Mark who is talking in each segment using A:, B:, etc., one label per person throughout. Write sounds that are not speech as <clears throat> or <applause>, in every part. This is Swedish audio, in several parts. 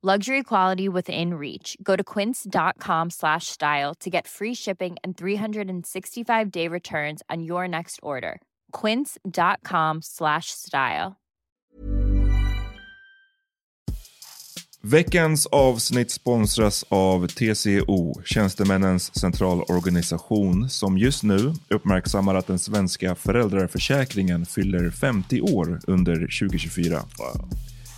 A: Luxury quality within reach. Go to quince.com slash style to get free shipping and 365 day returns on your next order. Quince.com slash style.
B: Veckans avsnitt sponsras av TCO, Tjänstemännens centralorganisation, som just nu uppmärksammar att den svenska föräldraförsäkringen fyller 50 år under 2024. Wow.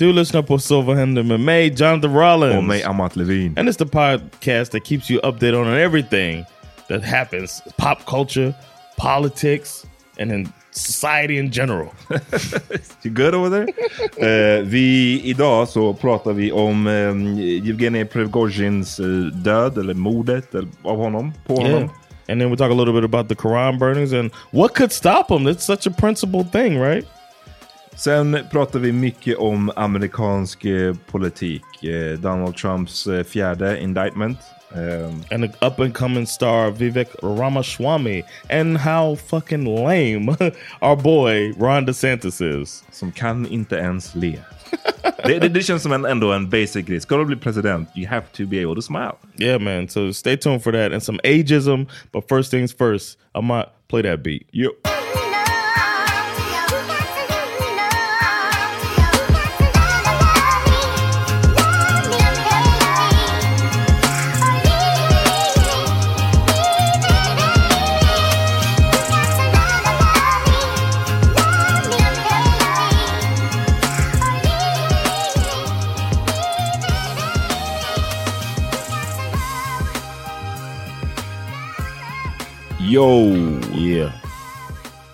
C: Lyssnar på Så vad händer med mig, Jonathan Rollins.
B: Och mig, Amat Levin.
C: And it's the podcast that keeps you updated on everything that happens. Pop culture, politics, and in society in general. <laughs>
B: you good over there? uh, <laughs> vi, idag så pratar vi om um, Evgenij Prigozjins uh, död, eller mordet av honom, på yeah. honom.
C: And then we talk a little bit about the Quran burnings and what could stop them. It's such a principled thing, right?
B: Sen pratar vi mycket om amerikansk eh, politik. Eh, Donald Trumps eh, fjärde indictment.
C: Um, and the up and coming star Vivek Ramaswamy and how fucking lame <laughs> our boy Ron DeSantis is.
B: Som kan inte ens le. det, det, det, känns som en, ändå en basic grej. Ska du bli president, you have to be able to smile.
C: Yeah man, so stay tuned for that and some ageism. But first things first, I might play that beat.
B: Yep. Yo!
C: Yeah.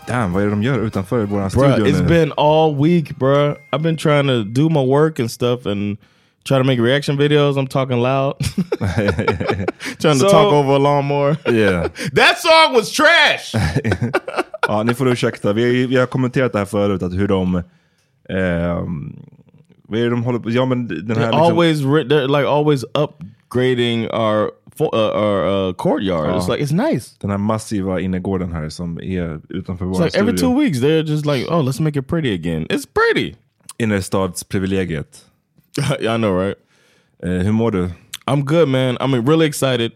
B: Damn, vad är det de gör utanför våran studio
C: It's nu? been all week bro. I've been trying to do my work and stuff and try to make reaction videos. I'm talking loud. <laughs> trying so, to talk over a lawnmower.
B: Yeah. <laughs>
C: That song was trash! <laughs>
B: ja, ni får ursäkta. Vi, vi har kommenterat det här förut, att hur de... Um, vad är det de håller på... Ja, men den här,
C: they're liksom, always, they're like always upgrading our uh, or uh, courtyard. It's like it's nice.
B: Den här massiva innergården här som är utanför
C: It's
B: vår
C: like every two weeks they're just like, oh, let's make it pretty again. It's pretty.
B: Innerstadsprivilegiet. <laughs>
C: yeah, I know, right?
B: Eh, hur mår du?
C: I'm good, man. I'm really excited.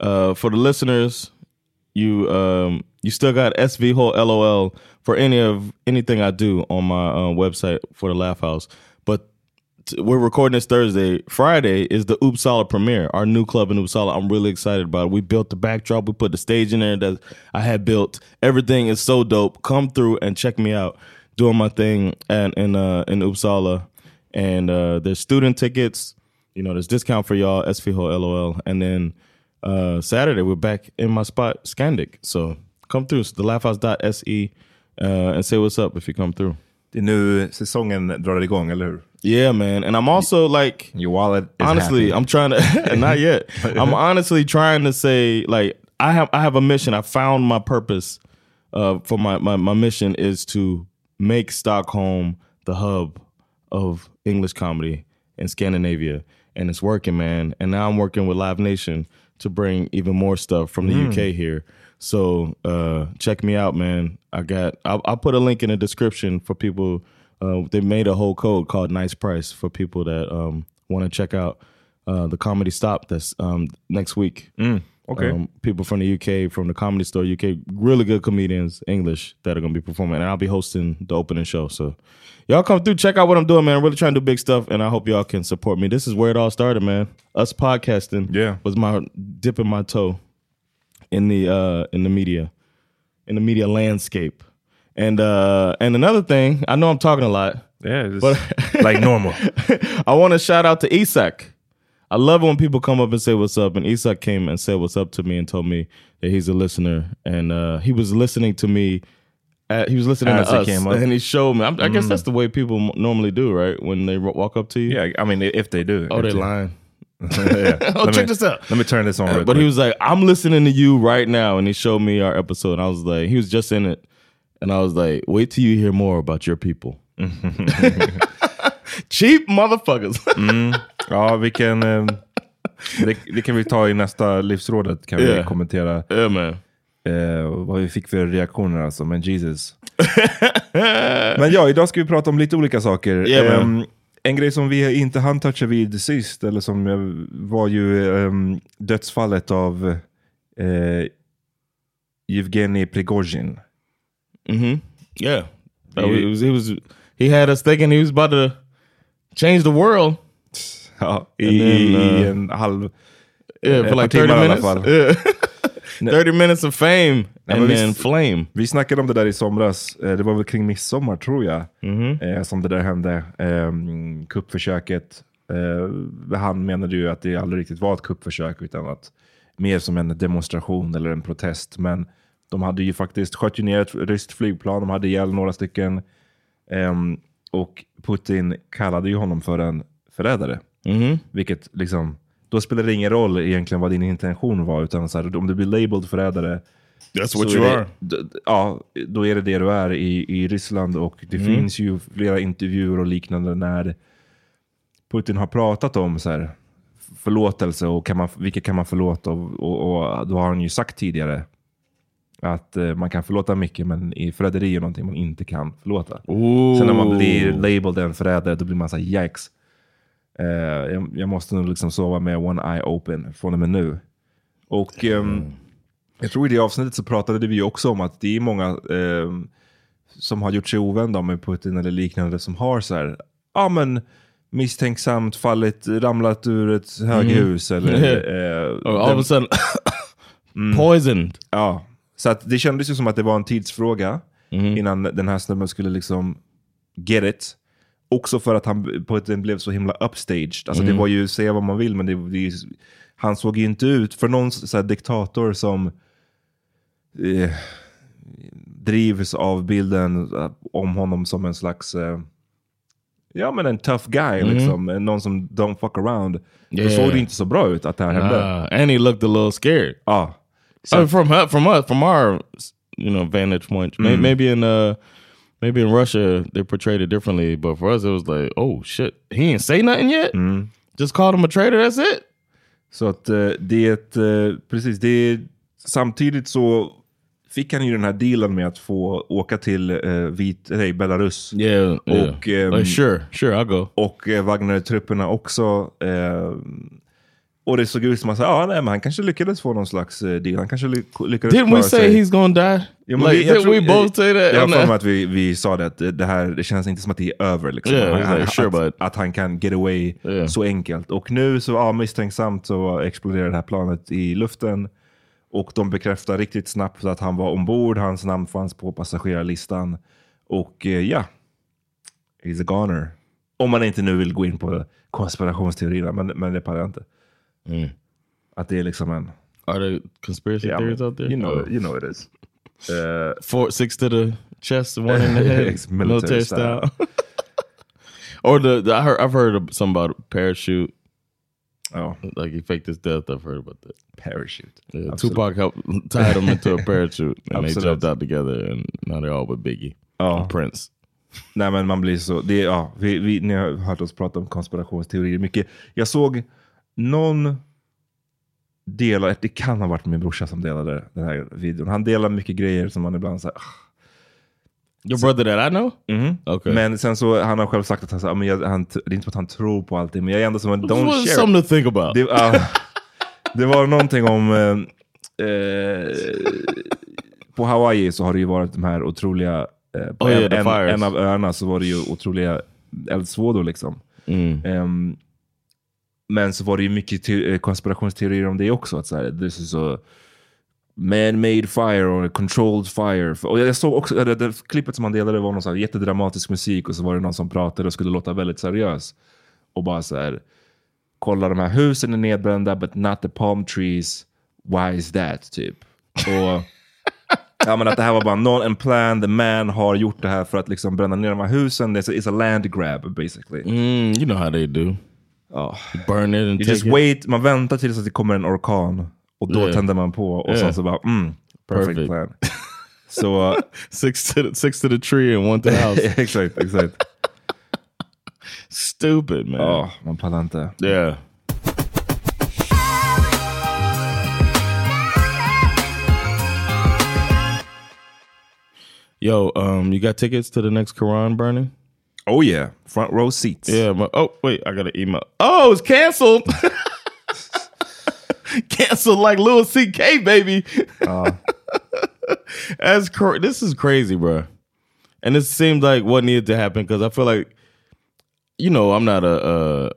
C: Uh, for the listeners, you um, you still got SV Hole LOL for any of anything I do on my uh, website for the Laugh House. We're recording this Thursday. Friday is the Uppsala premiere, our new club in Uppsala. I'm really excited about it. We built the backdrop. We put the stage in there that I had built. Everything is so dope. Come through and check me out doing my thing and in uh, in Uppsala. And uh, there's student tickets. You know, there's discount for y'all, SVHO LOL. And then uh, Saturday we're back in my spot, Scandic. So come through, thelaughhouse.se uh, and say what's up if you come through.
B: Nu säsongen drar igång, eller hur?
C: Yeah, man. And I'm also like,
B: Your wallet
C: honestly,
B: happy.
C: I'm trying to <laughs> not <laughs> yet. I'm honestly trying to say like I have I have a mission. I found my purpose uh, for my, my my mission is to make Stockholm the hub of English comedy in Scandinavia, and it's working, man. And now I'm working with Live Nation to bring even more stuff from the UK here. So uh, check me out, man. I got I'll, I'll put a link in the description for people. Uh, they made a whole code called Nice Price for people that um, want to check out uh, the comedy stop that's um, next week.
B: okay.
C: Um, people from the UK, from the Comedy Store UK, really good comedians, English, that are going to be performing. And I'll be hosting the opening show. So y'all come through, check out what I'm doing, man. I'm really trying to do big stuff, and I hope y'all can support me. This is where it all started, man. Us podcasting
B: Yeah.
C: was my dipping my toe in the uh, in the media, in the media landscape. And uh, and another thing, I know I'm talking a lot.
B: Yeah,
C: But- <laughs>
B: like normal. <laughs>
C: I want to shout out to Isak. I love when people come up and say what's up. And Isak came and said what's up to me and told me that he's a listener. And uh, he was listening to me. At, he was listening
B: As
C: to us,
B: came up.
C: and he showed me. I'm, I guess that's the way people normally do, right? When they walk up to you.
B: Yeah, I mean, if they do.
C: Oh, they
B: they-
C: lying.
B: Yeah.
C: Oh,
B: Let
C: check
B: me-
C: this out.
B: Let me turn this on. real
C: but he
B: quick.
C: was like, "I'm listening to you right now," and he showed me our episode. And I was like, he was just in it, and I was like, "Wait till you hear more about your people." <laughs> Cheap motherfuckers. <laughs>
B: Ja, vilken... eh, det, det kan vi ta i nästa livsrådet. Kan vi
C: Yeah.
B: kommentera
C: yeah, man.
B: eh, vad vi fick för reaktioner alltså. Men Jesus. <laughs> Men ja, idag ska vi prata om lite olika saker.
C: Yeah, man.
B: En grej som vi inte hann toucha vid sist, eller som var ju ehm, dödsfallet av eh, Yevgeny Prigozhin.
C: Mm-hmm. Yeah. Uh,
B: You-
C: it was, he was he had us thinking he was about to change the world.
B: Ja, i,
C: then,
B: i
C: uh,
B: en halv...
C: Yeah, for like
B: par
C: 30
B: timmar i alla
C: minutes.
B: fall.
C: Yeah. <laughs> 30 minutes of fame and
B: vi-
C: then flame.
B: Vi snackade om det där i somras. Eh, Det var väl kring midsommar tror jag. Eh, som det där hände. Eh, kuppförsöket. Eh, han menade ju att det aldrig riktigt var ett kuppförsök utan att mer som en demonstration eller en protest. Men de hade ju faktiskt sköt ju ner ett ryskt flygplan. De hade ihjäl några stycken. Ehm, och Putin kallade ju honom för en förrädare.
C: Mm-hmm.
B: Vilket liksom, då spelar det ingen roll egentligen vad din intention var. Utan så här, om du blir labeled förrädare
C: That's
B: så
C: what you
B: det,
C: are.
B: d- d- Ja, då är det det du är i, i Ryssland och det finns ju flera intervjuer och liknande när Putin har pratat om så här, förlåtelse och kan man, vilka kan man förlåta och, och, och då har han ju sagt tidigare att eh, man kan förlåta mycket men i förräderi är någonting man inte kan förlåta.
C: Ooh.
B: Sen när man blir labeled en förrädare då blir man såhär yikes. Eh, jag, jag måste nog liksom sova med one eye open från och med nu. Och ehm, jag tror i det avsnittet så pratade vi också om att det är många ehm, som har gjort sig ovända med Putin eller liknande som har så här, ja men misstänksamt fallit, ramlat ur ett höghus eller <laughs> eh,
C: all of a sudden, poisoned.
B: Ja, så att det kändes ju som att det var en tidsfråga innan den här snubben skulle liksom get it. Också för att han på ett, blev så himla upstaged. Alltså det var ju, säga vad man vill, men det, det, han såg ju inte ut, för någon så diktator som eh, drivs av bilden eh, om honom som en slags, eh, ja men en tough guy liksom. Någon som don't fuck around. Då
C: Yeah.
B: såg det inte så bra ut att det här hände.
C: Uh, and he looked a little scared.
B: Ja.
C: So Uh, from her- from us, from our you know vantage point, May- maybe in uh maybe in Russia they portrayed it differently, but for us it was like, oh shit, he ain't say nothing yet. Just called him a traitor. That's it.
B: Så att eh, det är ett, eh, precis, det är, samtidigt så fick han ju den här dealen med att få åka till eh, vit, nej, Belarus.
C: Yeah, yeah.
B: Och, ehm,
C: like, sure, sure, I'll go.
B: Och eh, Wagner-trupperna också. Eh, och det såg ut som att ja, nej, men han kanske lyckades få någon slags eh, deal. Han kanske ly lyckades
C: Didn't we say
B: sig.
C: he's gonna die?
B: Ja,
C: like,
B: vi- jag tror-
C: we both say that?
B: Jag har för mig att vi, vi sa det, att det här det känns inte som att det är över. Liksom.
C: Yeah,
B: Han-
C: like, sure,
B: att,
C: but-
B: att han kan get away
C: Yeah.
B: så enkelt. Och nu så ja, misstänksamt så exploderar det här planet i luften. Och de bekräftar riktigt snabbt att han var ombord. Hans namn fanns på passagerarlistan. Och eh, ja, he's a goner. Om man inte nu vill gå in på konspirationsteorierna, men, men det pallar jag inte.
C: Mm.
B: Att det är liksom en...
C: Are there conspiracy
B: Yeah,
C: theories out there?
B: You know,
C: Oh.
B: you know it is. Uh,
C: Four, six to the chest, one in the <laughs> head, military,
B: military
C: style. <laughs> or the, the I heard I've heard of some about parachute.
B: oh,
C: Like he faked his death. I've heard about that.
B: parachute.
C: Yeah. Tupac helped tied him into a <laughs> parachute, and they
B: Absolut.
C: jumped out together, and now they're all with Biggie and Prince.
B: Nej men man blir så, det, ja, vi, vi, ni har hört oss prata om konspirationsteorier mycket. Jag såg någon dela, det kan ha varit min brorsa som delade den här videon. Han delar mycket grejer som man ibland säger.
C: Your brother that I know?
B: Mm.
C: Okay.
B: Men sen så, han har själv sagt att han, så, här, men jag, han, det är inte som att han tror på allting, men jag är ändå som en don't share.
C: something to think about.
B: Det, ja, <laughs> det var någonting om... Eh, eh, på Hawaii så har det ju varit de här otroliga... Eh, på
C: Oh,
B: en,
C: yeah,
B: en, en av öarna så var det ju otroliga eldsvådor liksom.
C: Mm.
B: Ehm, men så var det ju mycket te- eh, konspirationsteorier om det också. Att så här, this is a man-made fire or a controlled fire. Och jag såg också, det, det, klippet som han delade var någon så här jättedramatisk musik och så var det någon som pratade och skulle låta väldigt seriös. Och bara så här, kolla de här husen är nedbrända but not the palm trees. Why is that? Typ. Och ja, men att det här var bara någon, en plan, the man har gjort det här för att liksom bränna ner de här husen. It's a, it's a land grab basically.
C: Mm, you know how they do.
B: Ja.
C: Burn it and
B: You just
C: it.
B: wait, man väntar tills att det kommer en orkan och då
C: Yeah.
B: tänder man på och
C: Yeah.
B: sen så bara mm, perfect,
C: Perfect.
B: plan. <laughs> Så
C: Six to the, six to the tree and one to the <laughs> house.
B: exakt, exakt.
C: Stupid man.
B: Ja, man pallar inte.
C: Yeah. Yo, um, you got tickets to the next Quran burning?
B: Oh yeah, front row seats.
C: Yeah. My, oh, wait, I got an email. Oh, it's canceled. <laughs> canceled like Louis C.K. Baby. <laughs> That's cra- this is crazy, bro. And it seemed like what needed to happen because I feel like, you know, I'm not a, uh,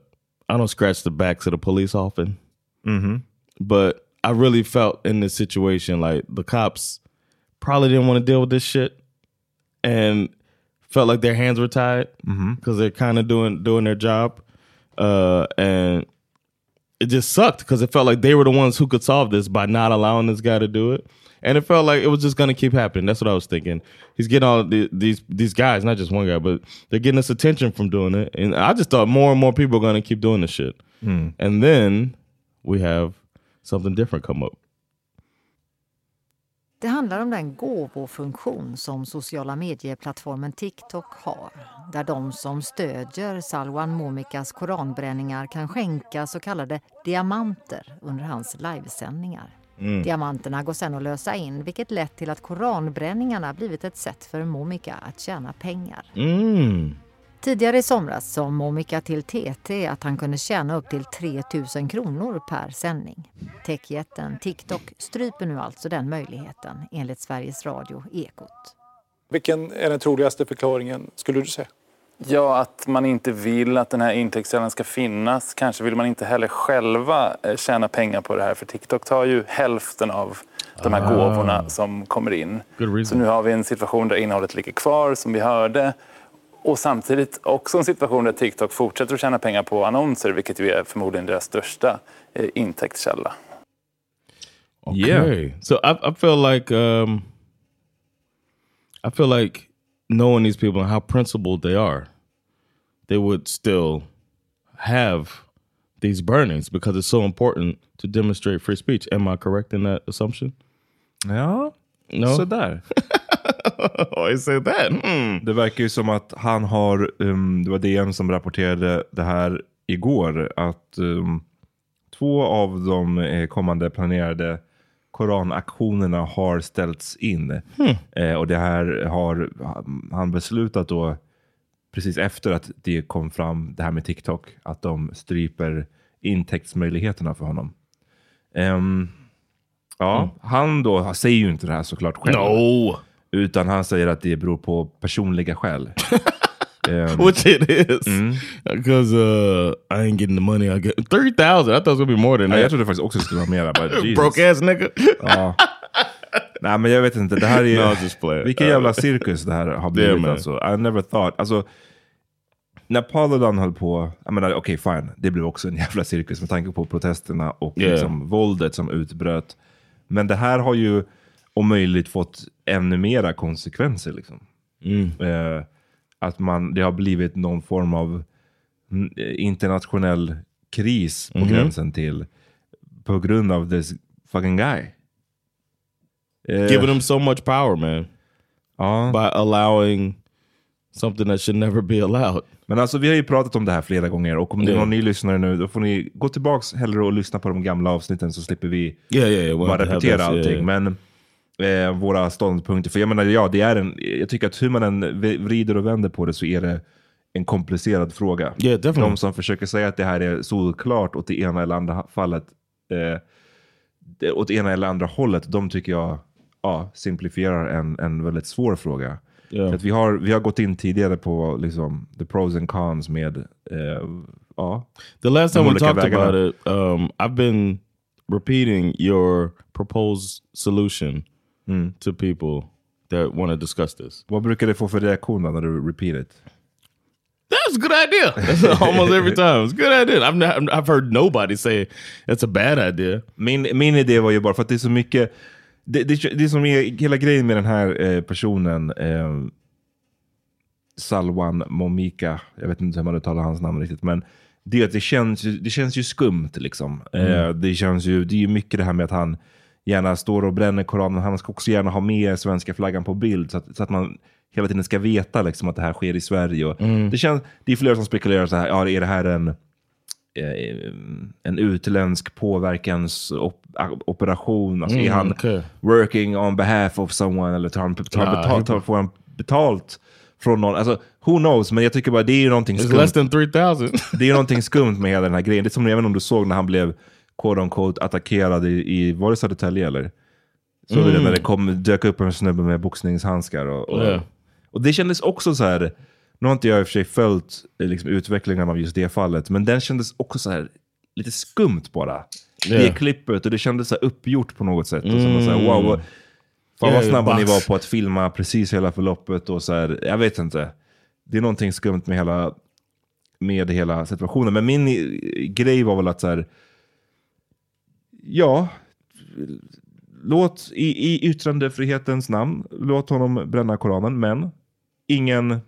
C: don't scratch the backs of the police often,
B: Mm-hmm.
C: but I really felt in this situation like the cops probably didn't want to deal with this shit, and felt like their hands were tied because they're kind of doing doing their job, uh, and it just sucked because it felt like they were the ones who could solve this by not allowing this guy to do it. And it felt like it was just going to keep happening. That's what I was thinking. He's getting all the, these these guys, not just one guy, but they're getting us attention from doing it. And I just thought more and more people are going to keep doing this shit. And then we have something different come up.
D: Det handlar om den gåvofunktion som sociala medieplattformen TikTok har. Där de som stödjer Salwan Momikas koranbränningar kan skänka så kallade diamanter under hans livesändningar. Diamanterna går sen att lösa in vilket lett till att koranbränningarna blivit ett sätt för Momika att tjäna pengar.
C: Mm.
D: Tidigare i somras sa Momika till TT att han kunde tjäna upp till 3 000 kronor per sändning. Techjätten TikTok stryper nu alltså den möjligheten enligt Sveriges Radio Ekot.
E: Vilken är den troligaste förklaringen skulle du säga?
F: Ja, att man inte vill att den här intäktskällan ska finnas. Kanske vill man inte heller själva eh, tjäna pengar på det här för TikTok tar ju hälften av de här gåvorna som kommer in. Så nu har vi en situation där innehållet ligger kvar som vi hörde. Och samtidigt också en situation där TikTok fortsätter att tjäna pengar på annonser vilket ju är förmodligen deras största eh, intäktskälla.
C: Okay.
B: Yeah.
C: So I, I feel like um, I feel like knowing these people and how principled they are, they would still have these burnings because it's so important to demonstrate free speech. Am I correct in that assumption?
B: Ja,
C: No.
B: sådär. <laughs>
C: I said that. Hmm.
B: Det verkar ju som att han har, um, det var DN som rapporterade det här igår, att um, två av de eh, kommande planerade koranaktionerna har ställts in. Eh, och det här har han beslutat då precis efter att det kom fram det här med TikTok, att de stryper intäktsmöjligheterna för honom. Ehm, ja, han då säger ju inte det här såklart själv.
C: No.
B: Utan han säger att det beror på personliga skäl. <laughs> Ehm,
C: Which it is. Because uh, I ain't getting the money I get. 3000 I thought it was to be more than
B: ja,
C: that.
B: jag trodde faktiskt också det skulle vara mera.
C: Broke ass nigga.
B: Ja. Nej men jag vet inte, det här är
C: No.
B: Vilken jävla cirkus det här har blivit
C: man.
B: alltså. I never thought. Alltså, när Paludan höll på, jag menar okej fine, det blev också en jävla cirkus med tanke på protesterna och
C: Yeah.
B: liksom, våldet som utbröt. Men det här har ju om möjligt fått ännu mera konsekvenser. Liksom.
C: Mm.
B: Eh, att man, det har blivit någon form av mm, internationell kris på
C: Mhm.
B: gränsen till på grund av this fucking guy. Eh,
C: Giving them so much power, man.
B: ja.
C: By allowing something that should never be allowed.
B: Men alltså vi har ju pratat om det här flera gånger och om det är någon ny lyssnare nu då får ni gå tillbaks hellre och lyssna på de gamla avsnitten så slipper vi
C: yeah, yeah.
B: bara repetera allting. Men eh, våra ståndpunkter, för jag menar ja, det är en, jag tycker att hur man än vrider och vänder på det så är det en komplicerad fråga.
C: Yeah.
B: De som försöker säga att det här är solklart åt det ena eller andra fallet, eh, åt det ena eller andra hållet, de tycker jag ja, simplifierar en, en väldigt svår fråga.
C: Yeah.
B: Att vi, har, vi har gått in tidigare på liksom, the pros and cons med eh, ja,
C: The last time we talked
B: vägarna.
C: about it, um, I've been repeating your proposed solution
B: Mm.
C: to people that want to discuss this.
B: Vad brukar det få för reaktion då när du repeat it?
C: That's a good idea. That's <laughs> almost every time. It's a good idea. I've, not, I've heard nobody say it's a bad idea.
B: Min, min idé var ju bara för att det är så mycket, det, det, det som är hela grejen med den här eh, personen, eh, Salwan Momika, jag vet inte hur man uttalar hans namn riktigt, men det, det, känns, det känns ju skumt. Liksom. Eh, det, känns ju, det är ju mycket det här med att han gärna står och bränner Koranen, han ska också gärna ha med svenska flaggan på bild, så att, så att man hela tiden ska veta liksom, att det här sker i Sverige. Och det, känns, det är flera som spekulerar så här, ja, är det här en eh, en utländsk påverkansoperation. Alltså är
C: Mm,
B: han
C: okej.
B: working on behalf of someone eller tar han, tar han betalt, tar, får han betalt från någon? Alltså, who knows? Men jag tycker bara det är ju någonting
C: It's less
B: skumt.
C: than 3000.
B: Det är ju någonting <laughs> skumt med hela den här grejen. Det är som även om du såg när han blev quote on quote attackerad i, i var det Södertälje eller? Så
C: Mm.
B: det när det kom, dök upp en snubbe med boxningshandskar. Och, och,
C: Yeah.
B: och det kändes också så här, nu har inte jag i och för sig följt eh, liksom, utvecklingen av just det fallet, men den kändes också så här lite skumt bara. Det
C: Yeah.
B: klippet och det kändes så här uppgjort på något sätt. Och så man så här,
C: Mm.
B: wow, vad, fan
C: Yeah,
B: vad snabba ni var på att filma precis hela förloppet och så här, jag vet inte. Det är någonting skumt med hela, med hela situationen. Men min eh, grej var väl att så här, ja, låt i, i yttrandefrihetens namn, låt honom bränna Koranen, men ingen,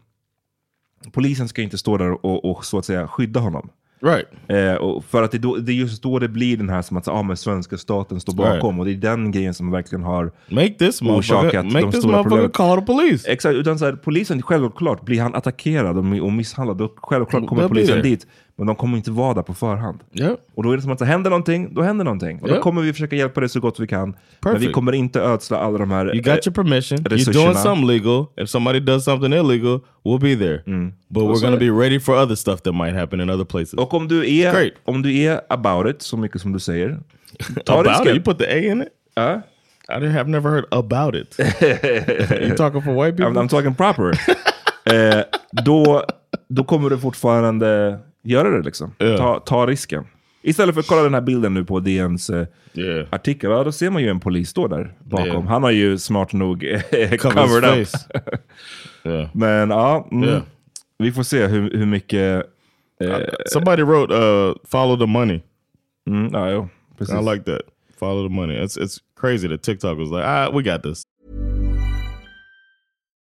B: polisen ska inte stå där och, och så att säga skydda honom.
C: Right.
B: Eh, och för att det, då, det är just då det blir den här som att ah, men svenska staten står bakom. Och det är den grejen som verkligen har
C: Make this
B: orsakat
C: make
B: de
C: this
B: stora problemen.
C: call the police.
B: Exakt, utan så här, polisen, självklart, blir han attackerad och, och misshandlad, då självklart kommer
C: They'll be
B: polisen dit. Men de kommer inte vara där på förhand.
C: Yeah.
B: Och då är det som att så händer någonting, då händer någonting. Och då
C: Ja.
B: kommer vi försöka hjälpa dig så gott vi kan. Men vi
C: Perfect.
B: kommer inte ödsla alla de här...
C: You got your permission. You're doing something legal. If somebody does something illegal, we'll be there. But we're
B: så
C: going
B: är
C: to be ready for other stuff that might happen in other places.
B: Och om du, är,
C: Great.
B: om du är about it, så mycket som du säger. Ta
C: about
B: risken.
C: it? You put the A in it?
B: Ja.
C: I have never heard about it. <laughs> you talking for white people?
B: I'm, I'm talking proper. <laughs> eh, då, då kommer du fortfarande göra det liksom.
C: Ja.
B: Ta, ta risken. Istället för att kolla den här bilden nu på DNs
C: Yeah.
B: artikel, ja, då ser man ju en polis stå där bakom.
C: Ja.
B: Han har ju smart nog eh, covered up.
C: yeah. <laughs>
B: Men ja, mm, vi får se hur, hur mycket... Eh,
C: Somebody wrote, uh, follow the money.
B: mm, ja, jo.
C: I like that. Follow the money. It's it's crazy that TikTok was like, ah, we got this.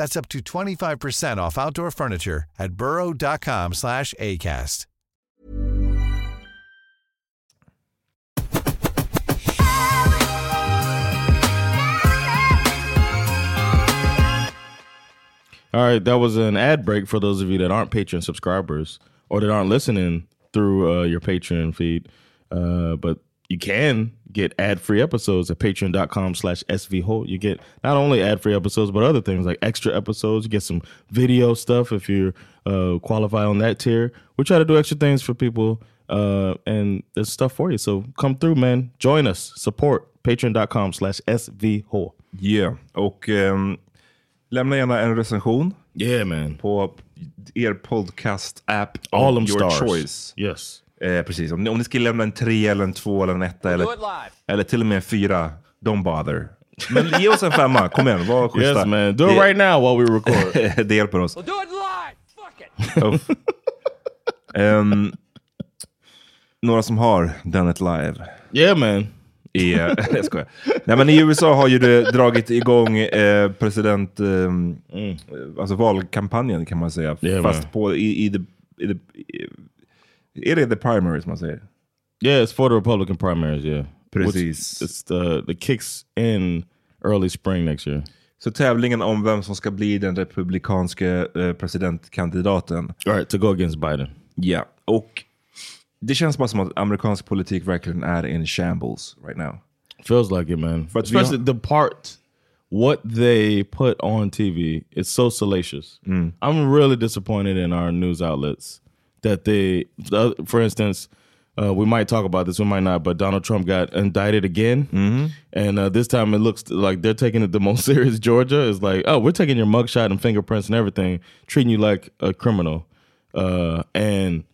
G: That's up to 25% off outdoor furniture at burrow.com slash ACAST.
C: All right, that was an ad break for those of you that aren't Patreon subscribers or that aren't listening through uh, your Patreon feed. Uh, but you can get ad-free episodes at patreon.com slash svholt. You get not only ad-free episodes, but other things like extra episodes. You get some video stuff if you uh, qualify on that tier. We try to do extra things for people uh, and there's stuff for you. So come through, man. Join us. Support patreon.com slash svholt.
B: Yeah, och ehm, lämna gärna en recension
C: Yeah, man.
B: på er podcast-app
C: All
B: of your
C: stars.
B: choice.
C: Yes.
B: Eh, precis, om ni, om ni skulle lämna en tre eller en två eller en etta eller, eller till och med en fyra, don't bother. Men ge oss en femma, kom igen, var schyssta.
C: Yes, man. Do it right now while we record. <laughs>
B: det hjälper oss. do it live! Fuck it! Ehm, några som har done it live.
C: yeah, man.
B: I, eh, <laughs> jag skojar. Nej, men I USA har ju det dragit igång eh, president, ehm, alltså valkampanjen kan man säga.
C: Yeah,
B: Fast
C: man.
B: på i, i, the, i, the, i är det the primaries man säger?
C: Yeah, it's for the Republican primaries. Yeah,
B: Precis.
C: Which- It's the the kicks in early spring next year.
B: Så tävlingen om vem som ska bli den republikanske eh, presidentkandidaten.
C: All right, to go against Biden.
B: Ja, och det känns bara som att amerikansk politik verkligen är in shambles right now.
C: Feels like it, man.
B: But
C: Especially the part what they put on TV. It's so salacious. I'm really disappointed in our news outlets that they, for instance. Uh, we might talk about this, we might not, but Donald Trump got indicted again. And uh, this time it looks like they're taking it the <laughs> most serious. Georgia is like, oh, we're taking your mugshot and fingerprints and everything, treating you like a criminal. Uh, and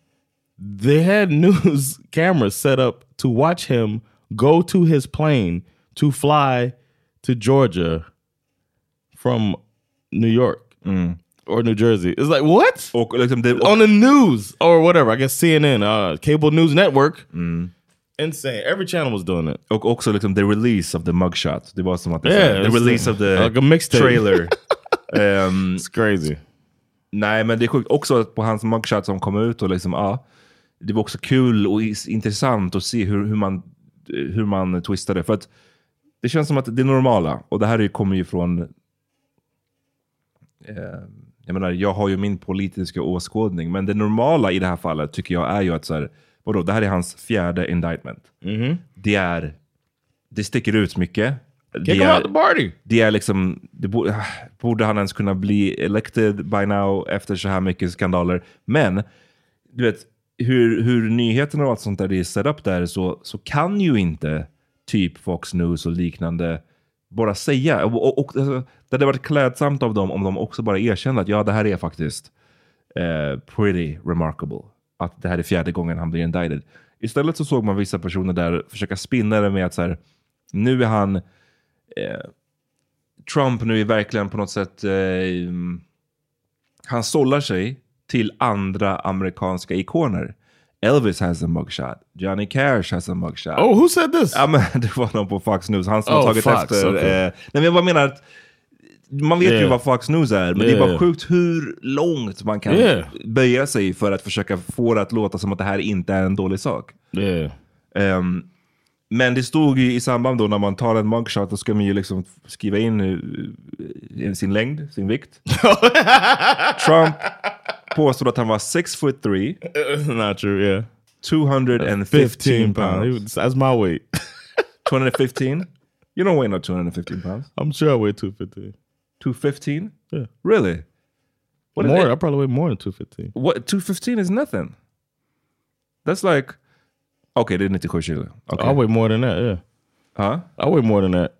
C: they had <laughs> news cameras set up to watch him go to his plane to fly to Georgia from New York or New Jersey. It's like what
B: Och liksom det, och,
C: on the news or whatever. I guess CNN, uh, cable news network. Insane. Every channel was doing it.
B: och också liksom the release of the mugshot. Det var som att
C: Yeah,
B: the release of the
C: like a mixtape.
B: trailer. Ehm, <laughs>
C: It's crazy.
B: nej, men det är sjukt också på hans mugshot som kom ut och liksom, ja. Det var också kul och intressant att se hur, hur, man, hur man twistade. För att det känns som att det normala. Och det här är- kommer ju från... Eh, jag menar, jag har ju min politiska åskådning. Men det normala i det här fallet tycker jag är ju att så här, vadå, det här är hans fjärde indictment. Det är... Det sticker ut mycket.
C: Kick
B: är,
C: out the party.
B: det är liksom, det borde, <sighs> borde han ens kunna bli elected by now efter så här mycket skandaler. Men, du vet, hur, hur nyheterna och allt sånt där det är set up där så, så kan ju inte typ Fox News och liknande bara säga. Och, och, och alltså, det hade varit klädsamt av dem om de också bara erkände att ja, det här är faktiskt eh, pretty remarkable. Att det här är fjärde gången han blir indicted. Istället så såg man vissa personer där försöka spinna det med att så här, nu är han eh, Trump nu är verkligen på något sätt eh, mm, han sållar sig till andra amerikanska ikoner. Elvis has a mugshot. Johnny Cash has a mugshot.
C: Oh, who said this?
B: Ja, men <laughs> det var någon på Fox News. Han som har
C: Oh,
B: tagit
C: Fox,
B: efter.
C: okay.
B: Eh, nej, men jag bara menar att man vet ju
C: Yeah.
B: vad Fox News är, men det är
C: Yeah,
B: bara
C: yeah.
B: sjukt hur långt man kan
C: Yeah.
B: böja sig för att försöka få det att låta som att det här inte är en dålig sak.
C: Yeah.
B: Ehm, men det stod ju i samband då när man tar en mugshot, då ska man ju liksom skriva in eh, sin längd, sin vikt. <laughs> Trump påstod att han var 6 foot 3. <laughs>
C: Not true, yeah.
B: 215
C: pounds.
B: Pounds.
C: That's my weight. <laughs>
B: 215? You don't weigh no 215 pounds.
C: I'm sure I weigh 215.
B: 215?
C: Yeah.
B: Really? What
C: more,
B: it?
C: I probably weigh more than 215.
B: What 215 is nothing. That's like okay, 97 kilo. Okay.
C: I weigh more than that, yeah.
B: Huh?
C: I weigh more than that.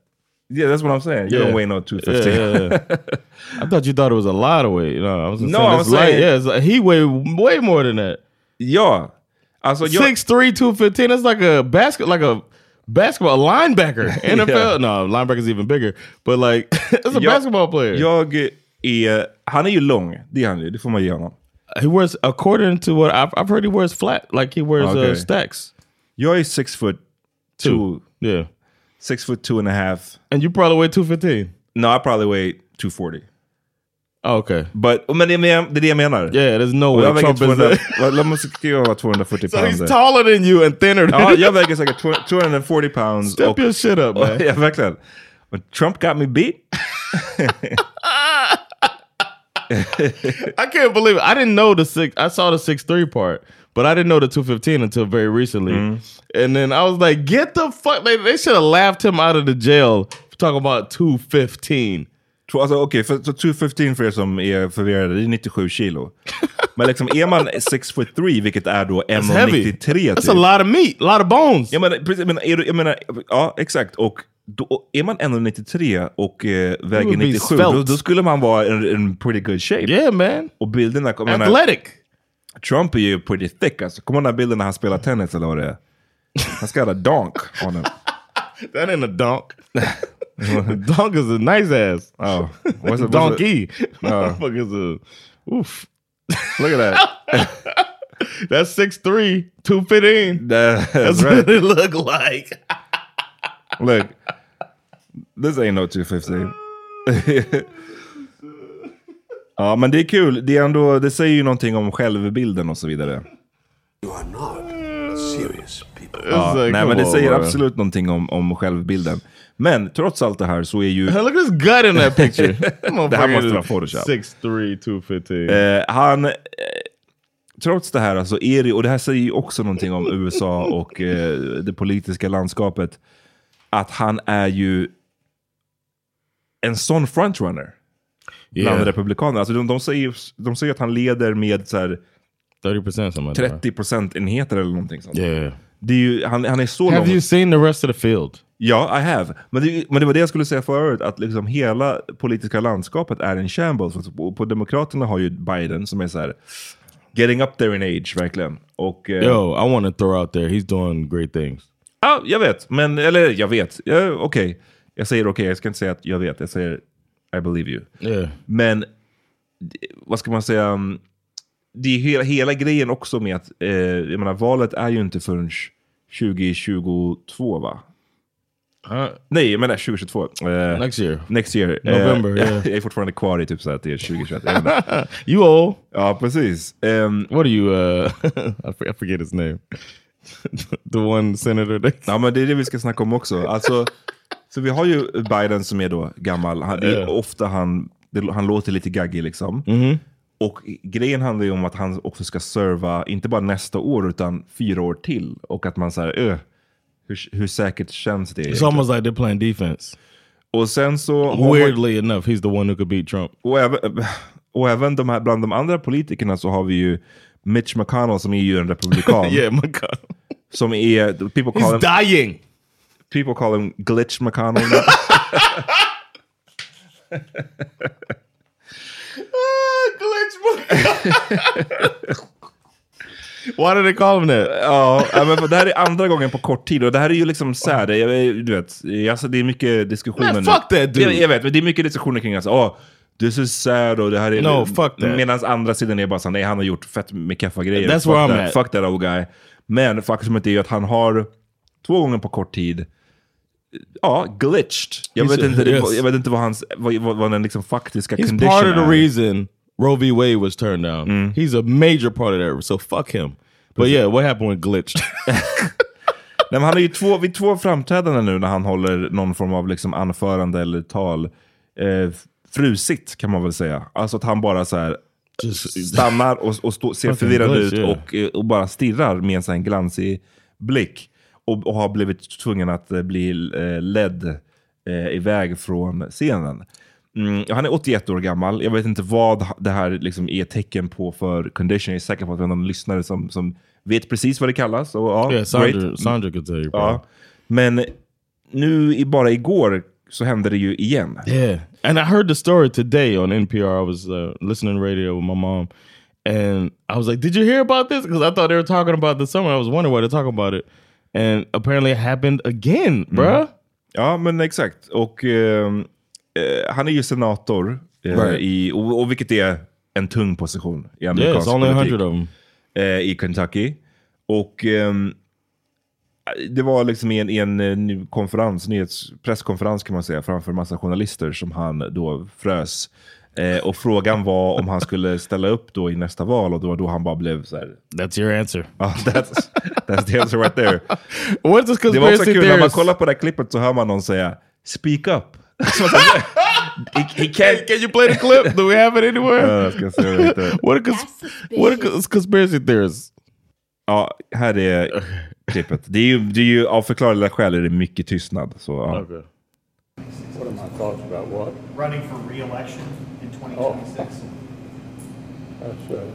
B: Yeah, that's what I'm saying. You
C: Yeah.
B: don't weigh no 215.
C: Yeah, yeah, yeah. <laughs> I thought you thought it was a lot of weight. No, I was
B: No,
C: saying it's light.
B: saying-
C: yeah, like, he weighed way more than that.
B: jag,
C: Six three, two fifteen. That's like a basket, like a basketball a linebacker. <laughs> NFL.
B: Yeah.
C: No, linebacker's even bigger. But like, <laughs> it's a
B: jag-
C: basketball player.
B: Jag är, han är ju lång, det är han ju, det får man ge honom.
C: he wears, according to what I've, I've heard, he wears flat. Like he wears uh,
B: Okay.
C: stacks.
B: Jag är six foot two,
C: Yeah,
B: six foot two and a half.
C: and you probably weigh two fifteen.
B: No, I probably weigh 240.
C: Oh, okay.
B: But, men det, är det jag menar.
C: Yeah, there's no way
B: jag väger
C: Trump is
B: 200,
C: the-
B: vad- låt <laughs> mig skriva vad 240 <laughs>
C: So
B: pounds
C: he's taller than you and thinner than
B: Ja,
C: you.
B: jag väger säkert 240 pounds.
C: Step your shit up, oh, man.
B: ja, verkligen. But Trump got me beat. <laughs>
C: I can't believe it. I didn't know the six. I saw the six three part, but I didn't know the two fifteen until very recently. And then I was like, "Get the fuck!" They, they should have laughed him out of the jail talking about two fifteen.
B: Två- Alltså, Okej, för, så 215 för er som är förvirrade, det är 97 kilo. <laughs> Men liksom, är man 6 foot 3, vilket är då
C: That's heavy.
B: 1,93
C: That's a lot of meat, a lot of bones.
B: Jag menar, precis, men är du, jag menar, ja exakt. Och då, är man 1,93 och eh, väger
C: would be
B: 97,
C: svelte.
B: då, då skulle man vara in, in pretty good shape.
C: Yeah, man.
B: Och bilderna, jag menar,
C: Athletic.
B: Trump är ju pretty thick alltså. Kommer du ihåg bilden när han spelar tennis eller vad det är? Han ska ha donk on him.
C: That ain't a donk. <laughs> donk is a nice ass.
B: Oh, <laughs> what's it?
C: Donkey. <laughs> Motherfucker's a oof.
B: Look at that.
C: That's six three, two fifteen.
B: That's
C: That's
B: right.
C: what it look like.
B: Look, this ain't no 215. Ja, men det är kul. Det, är ändå, det säger ju någonting om självbilden och så vidare. Ja,
C: like,
B: nej, men det säger absolut någonting om, om självbilden. Men trots allt det här så är ju...
C: Look at this gut in that picture. <laughs>
B: det här måste vara Photoshop.
C: Six three, two fifteen.
B: Eh, han, eh, trots det här, alltså är det, och det här säger ju också någonting om USA och eh, det politiska landskapet, att han är ju en sån frontrunner bland
C: Yeah.
B: republikanerna. Alltså de, de, säger, de säger att han leder med så här,
C: 30% something like that.
B: 30 procentenheter eller någonting sånt.
C: Yeah.
B: Det är ju, han, han är så
C: Have
B: långt.
C: you seen the rest of the field?
B: Ja, I have. Men det, men det var det jag skulle säga förut, att liksom hela politiska landskapet är en shambles. Alltså på, på Demokraterna har ju Biden som är så här, getting up there in age, verkligen. Och, eh,
C: Yo, I want to throw out there, he's doing great things.
B: Ja, jag vet. Men, eller jag vet. Ja, Okej. Jag säger okej, jag ska inte säga att jag vet. Jag säger I believe you.
C: Yeah.
B: Men, vad ska man säga? mm, Det är hela, hela grejen också med att, eh, jag menar valet är ju inte förrän 2022 va?
C: Uh,
B: Nej, jag menar 2022. Eh,
C: next year.
B: Next year.
C: November, <laughs>
B: Eh,
C: yeah.
B: Jag är fortfarande kvar i typ så att det är 2021. Jag vet inte. <laughs>
C: You old.
B: ja, precis. Ehm,
C: What are you, uh, <laughs> I, for- I forget his name. the one senator.
B: Ja, men det är det vi ska snacka om också. Alltså, så vi har ju Biden som är då gammal. Han, det är ofta han, det, han låter lite gaggig liksom. Och grejen handlar ju om att han också ska serva, inte bara nästa år, utan fyra år till. Och att man säger, öh, hur, hur säkert känns det?
C: It's
B: egentligen?
C: almost like they're playing defense.
B: Och sen så... har man-
C: Weirdly enough, he's the one who could beat Trump.
B: och även, och även de här, bland de andra politikerna så har vi ju Mitch McConnell som är ju en republikan. <laughs>
C: yeah, McConnell.
B: Som är, people call him...
C: He's dying!
B: People call him Glitch McConnell now. <laughs>
C: Why do they call him that?
B: Ja, men det här är andra gången på kort tid och det här är ju liksom så här, det, du vet, alltså, det är mycket diskussioner
C: Man, fuck that dude.
B: Jag, jag vet, men det är mycket diskussioner kring alltså, oh, this is sad och det här är...
C: No, fuck that.
B: Medan andra sidan är bara så nej han har gjort fett med keffa grejer.
C: That's
B: fuck
C: where I'm
B: that,
C: at.
B: Fuck that old guy. Men faktumet är ju att han har två gånger på kort tid Ja, glitched. Jag
C: He's-
B: vet, inte, det-
C: yes.
B: jag vet inte vad, hans, vad, vad, vad den liksom faktiska
C: He's
B: condition
C: part of the
B: är.
C: reason Roe v. Wade was turned down. He's a major part of that. So fuck him. But yeah, what happened with glitched? <laughs> <laughs>
B: Nej, han är ju två, vid två framträdanden nu när han håller någon form av liksom anförande eller tal. Eh, frusit kan man väl säga. Alltså att han bara så här stannar och, och stå, ser förvirrad
C: glitch,
B: ut
C: yeah.
B: och, eh, och bara stirrar med en sån glansig blick. Och, och har blivit tvungen att eh, bli eh, ledd eh, iväg från scenen. Mm, han är 81 år gammal. Jag vet inte vad det här liksom är tecken på för condition. Jag är säker på att vi har någon lyssnare som, som vet precis vad det kallas. Och, ja,
C: Yeah, Sandra-
B: great.
C: Sandra could tell you.
B: Ja. Men nu, bara igår, så hände det ju igen.
C: Yeah. And I heard the story today on NPR. I was uh, listening radio with my mom. And I was like, Did you hear about this? Because I thought they were talking about the summer. I was wondering why they're talking about it. And apparently it happened again, bruh.
B: Mm. Ja, men exakt. Och eh, han är ju senator, eh,
C: Right.
B: i, och, och vilket är en tung position i amerikansk
C: only
B: politik.
C: 100 of them.
B: eh, i Kentucky. Och ehm, det var liksom i en, i en konferens, nyhets, presskonferens kan man säga, framför massa journalister som han då frös. Eh, och frågan var om han skulle ställa upp då i nästa val och då, då han bara blev så här.
C: That's your answer.
B: Ja, that's, that's the answer right there. Det var också kul, när man kollar på det här klippet så hör man någon säga speak up. Han- he, he can't...
C: Can you play the clip? Do we have it anywhere?
B: Ja, jag ska se right there.
C: what a, cons- what a cons- conspiracy theorist?
B: Ja, här är klippet. Det är ju, det är ju av förklarliga skäl är det mycket tystnad. Så, ja.
C: Okay.
H: What are my thoughts about what?
I: running for re-election in 2026.
H: That's, right.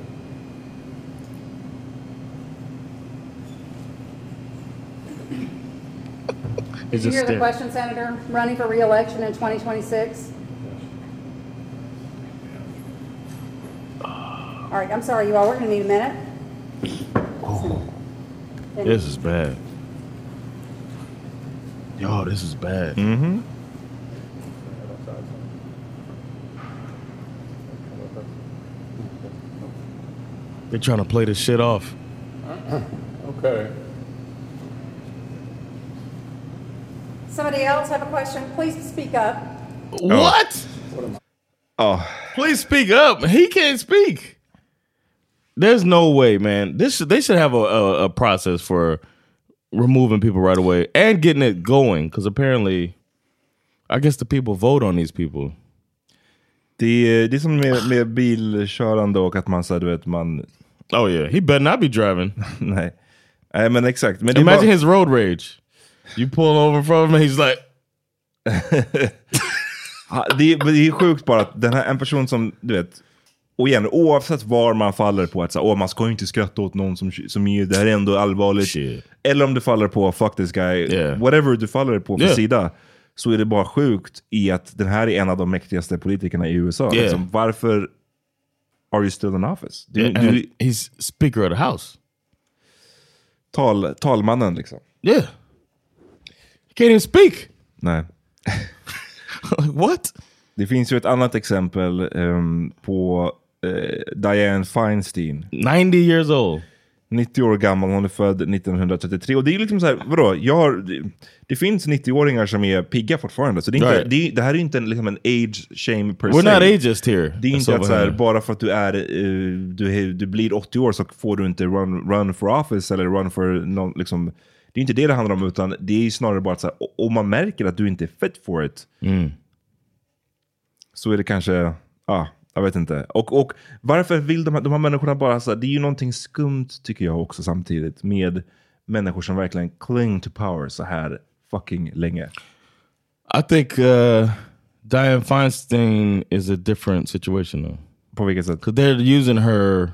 J: Did you hear the question, Senator? Running for re-election in 2026? All right, I'm sorry, you all, we're going to need a minute.
C: This is bad. Yo, this is bad.
B: Mm-hmm.
C: They're trying to play this shit off.
H: okay.
J: Somebody else have a question? Please speak up. Oh.
C: What?
B: Oh.
C: Please speak up. He can't speak. There's no way, man. This they should have a, a, a process for removing people right away and getting it going because apparently, I guess the people vote on these people.
B: Det är, det är som med, med bilkörande och att man, så här, du vet, man...
C: Oh yeah, he better not be driving. <laughs>
B: Nej. Nej, men exakt. Men
C: Imagine his road rage. You pull over from him he's like, <laughs>
B: det, är, det är sjukt bara att den här, en person som, du vet, och igen, oavsett var man faller på att så, Åh, man ska inte skratta åt någon som, som är, det här är ändå allvarligt. Eller om du faller på fuck this guy, whatever du faller på för
C: Yeah.
B: sida, så är det bara sjukt i att den här är en av de mäktigaste politikerna i USA.
C: Yeah.
B: Liksom, varför are you still in office? Du,
C: Yeah,
B: du,
C: and he's speaker of the house.
B: tal, talmannen liksom.
C: Yeah. He can't even speak.
B: Nej. <laughs>
C: What?
B: Det finns ju ett annat exempel ehm, på eh, Diane Feinstein.
C: 90 years old.
B: 90 år gammal, hon är född 1933. Och det är liksom så här, vadå? Jag har, det, finns 90-åringar som är pigga fortfarande. Så det, är inte,
C: Right.
B: det, det här är inte en, liksom en age shame per
C: We're
B: se.
C: not ageist here.
B: Det är inte att så här, bara för att du är eh, du, du blir 80 år så får du inte run, run for office eller run for någon, liksom, Det är inte det det handlar om, utan det är snarare bara att om man märker att du inte är fit for it,
C: Mm.
B: så är det kanske, ja, jag vet inte. Och, och varför vill de här, de här människorna bara, så här, det är ju någonting skumt tycker jag också samtidigt med människor som verkligen cling to power så här fucking länge.
C: I think uh, Diane Feinstein is a different situation though.
B: På vilket sätt?
C: Because they're using her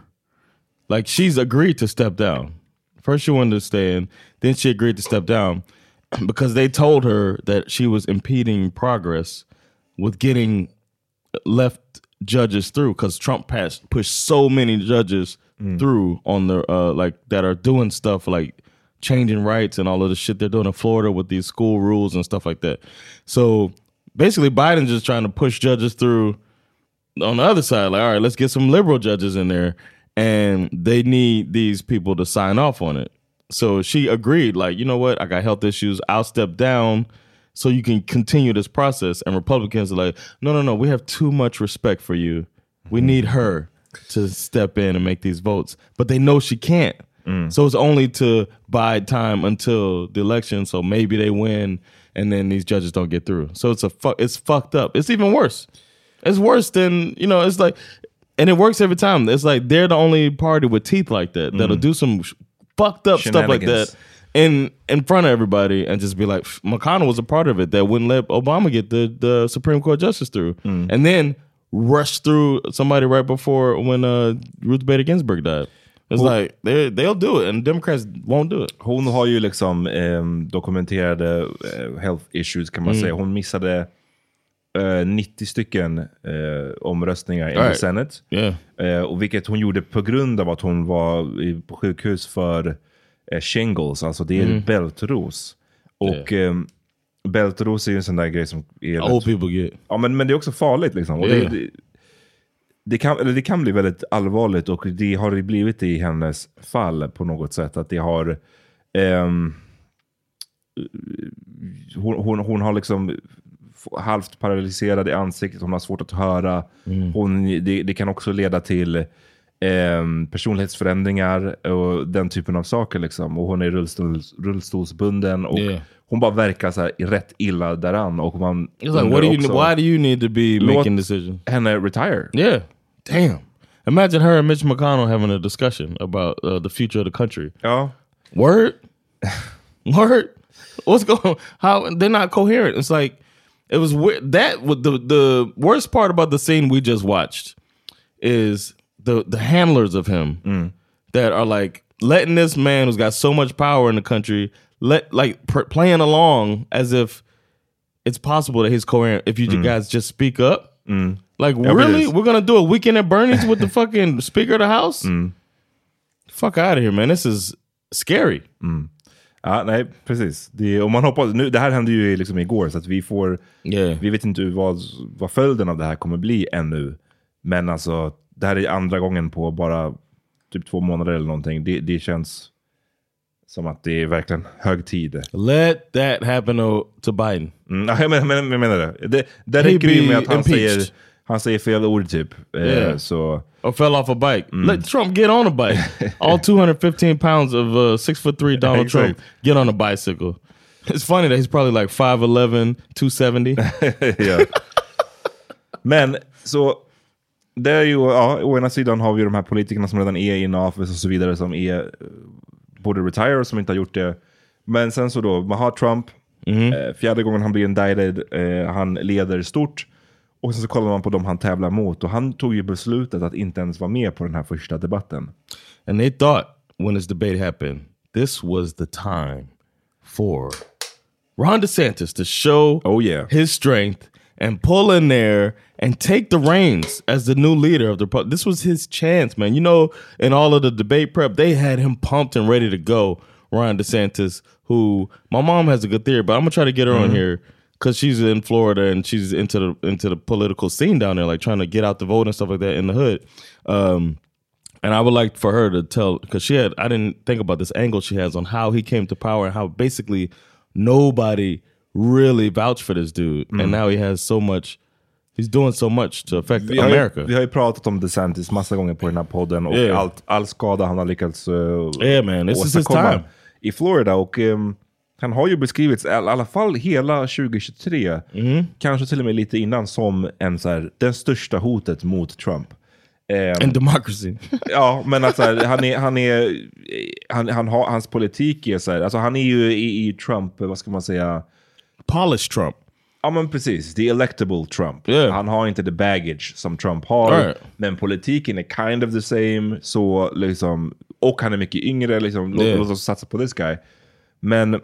C: Like she's agreed to step down. First she wanted to stay in, then she agreed to step down <clears throat> because they told her that she was impeding progress with getting left judges through because Trump passed pushed so many judges through on the uh like that are doing stuff like changing rights and all of the shit they're doing in Florida with these school rules and stuff like that. So basically Biden's just trying to push judges through on the other side, like, all right, let's get some liberal judges in there. And they need these people to sign off on it. So she agreed, like, you know what? I got health issues. I'll step down so you can continue this process. And Republicans are like, no, no, no, we have too much respect for you. We need mm-hmm. her to step in and make these votes. But they know she can't. Mm. So it's only to bide time until the election. So maybe they win and then these judges don't get through. So it's a fu- it's fucked up. It's even worse. It's worse than, you know, it's like and it works every time. It's like they're the only party with teeth like that that'll mm. do some fucked up stuff like that in in front of everybody and just be like "Pff, McConnell was a part of it that wouldn't let Obama get the the Supreme Court justice through, and then rush through somebody right before when uh, Ruth Bader Ginsburg died. It's
B: Well-
C: like they they'll do it and Democrats won't do it.
B: Hon har ju liksom ehm, dokumenterade eh, health issues kan man
C: Mm.
B: säga. Hon missade eh, 90 stycken eh, omröstningar i
C: Right.
B: Senate.
C: Yeah.
B: Eh, och vilket hon gjorde på grund av att hon var i, på sjukhus för eh, shingles, alltså det är
C: Mm.
B: bältros. Och ehm, bältros är ju en sån där grej som är...
C: Old people get.
B: Ja, men, men det är också farligt liksom. Och
C: Yeah.
B: det, det, det, kan, eller det kan bli väldigt allvarligt och det har det blivit i hennes fall på något sätt. Att det har... ehm, hon, hon, hon har liksom halvt paralyserad i ansiktet, hon har svårt att höra. Hon, det, det kan också leda till ehm, personlighetsförändringar och den typen av saker. Liksom. Och hon är rullstols, rullstolsbunden och
C: Yeah.
B: hon bara verkar så här rätt illa däran. Och man
C: It's like, what do you, why do you need to be
B: Låt
C: making decisions?
B: henne retire.
C: Yeah. Damn. Imagine her and Mitch McConnell having a discussion about uh, the future of the country.
B: Ja.
C: Word? <laughs> Word? What's going How they're not coherent. It's like it was weird. That the the worst part about the scene we just watched is the the handlers of him mm. that are like letting this man who's got so much power in the country let like pr- playing along as if it's possible that he's coherent if you mm. guys just speak up. Mm. Like
B: Yeah,
C: really, we're gonna do a weekend at Bernie's with the <laughs> fucking Speaker of the House? Fuck out of here, man! This is scary.
B: Ja, nej, precis. Det, och man hoppas, nu, det här hände ju liksom igår, så att vi får...
C: Yeah.
B: Vi vet inte vad, vad följden av det här kommer bli ännu. Men alltså, det här är andra gången på bara typ två månader eller någonting. Det, det känns som att det är verkligen hög tid.
C: Let that happen to, to Biden.
B: Mm, ja, jag, menar, jag menar det. Det, det
C: He
B: räcker ju med att han
C: impeached.
B: säger, han säger fel ord typ. Eh,
C: Yeah.
B: så,
C: Or fell off a bike. Let Trump get on a bike. <laughs> All 215 pounds of uh, six foot three Donald
B: Exactly.
C: Trump get on a bicycle. It's funny that he's probably like 5'11, 270.
B: ja. Men så, det är ju, ja, å ena sidan har vi de här politikerna som redan är in office och så vidare som är eh, borde retire som inte har gjort det. Men sen så då, man har Trump, eh, fjärde gången han blir indicted, eh, han leder stort. Och sen så kollar man på dem han tävlar mot och han tog ju beslutet att inte ens vara med på den här första debatten.
C: And they thought when this debate happened, this was the time for Ron DeSantis to show
B: oh, yeah.
C: his strength and pull in there and take the reins as the new leader of the Repu- This was his chance, man. You know, in all of the debate prep, they had him pumped and ready to go. Ron DeSantis, who my mom has a good theory, but I'm gonna try to get her on
B: Mhm.
C: here because she's in Florida and she's into the into the political scene down there, like trying to get out the vote and stuff like that in the hood. Um, and I would like for her to tell because she had I didn't think about this angle she has on how he came to power and how basically nobody really vouched for this dude,
B: Mm.
C: and now he has so much. He's doing so much to affect
B: Vi har,
C: America.
B: vi har ju pratat om DeSantis massa gånger på den här podden och
C: Yeah.
B: allt, all skada han har lyckats uh,
C: Yeah, man, this is his
B: åstadkomma
C: time.
B: i Florida. Och ehm, han har ju beskrivits, i alla fall hela 2023,
C: Mm-hmm.
B: kanske till och med lite innan, som en så här, den största hotet mot Trump. Ehm,
C: And democracy. <laughs>
B: ja, men att så här, han är, han är, han, han har, hans politik är så här, alltså han är ju i, i Trump, vad ska man säga?
C: Polished Trump.
B: Ja men precis, the electable Trump.
C: Yeah.
B: Han har inte the baggage som Trump har.
C: Right.
B: Men politiken är kind of the same. Så liksom, och han är mycket yngre, liksom, låt,
C: Yeah.
B: låt oss satsa på this guy. Men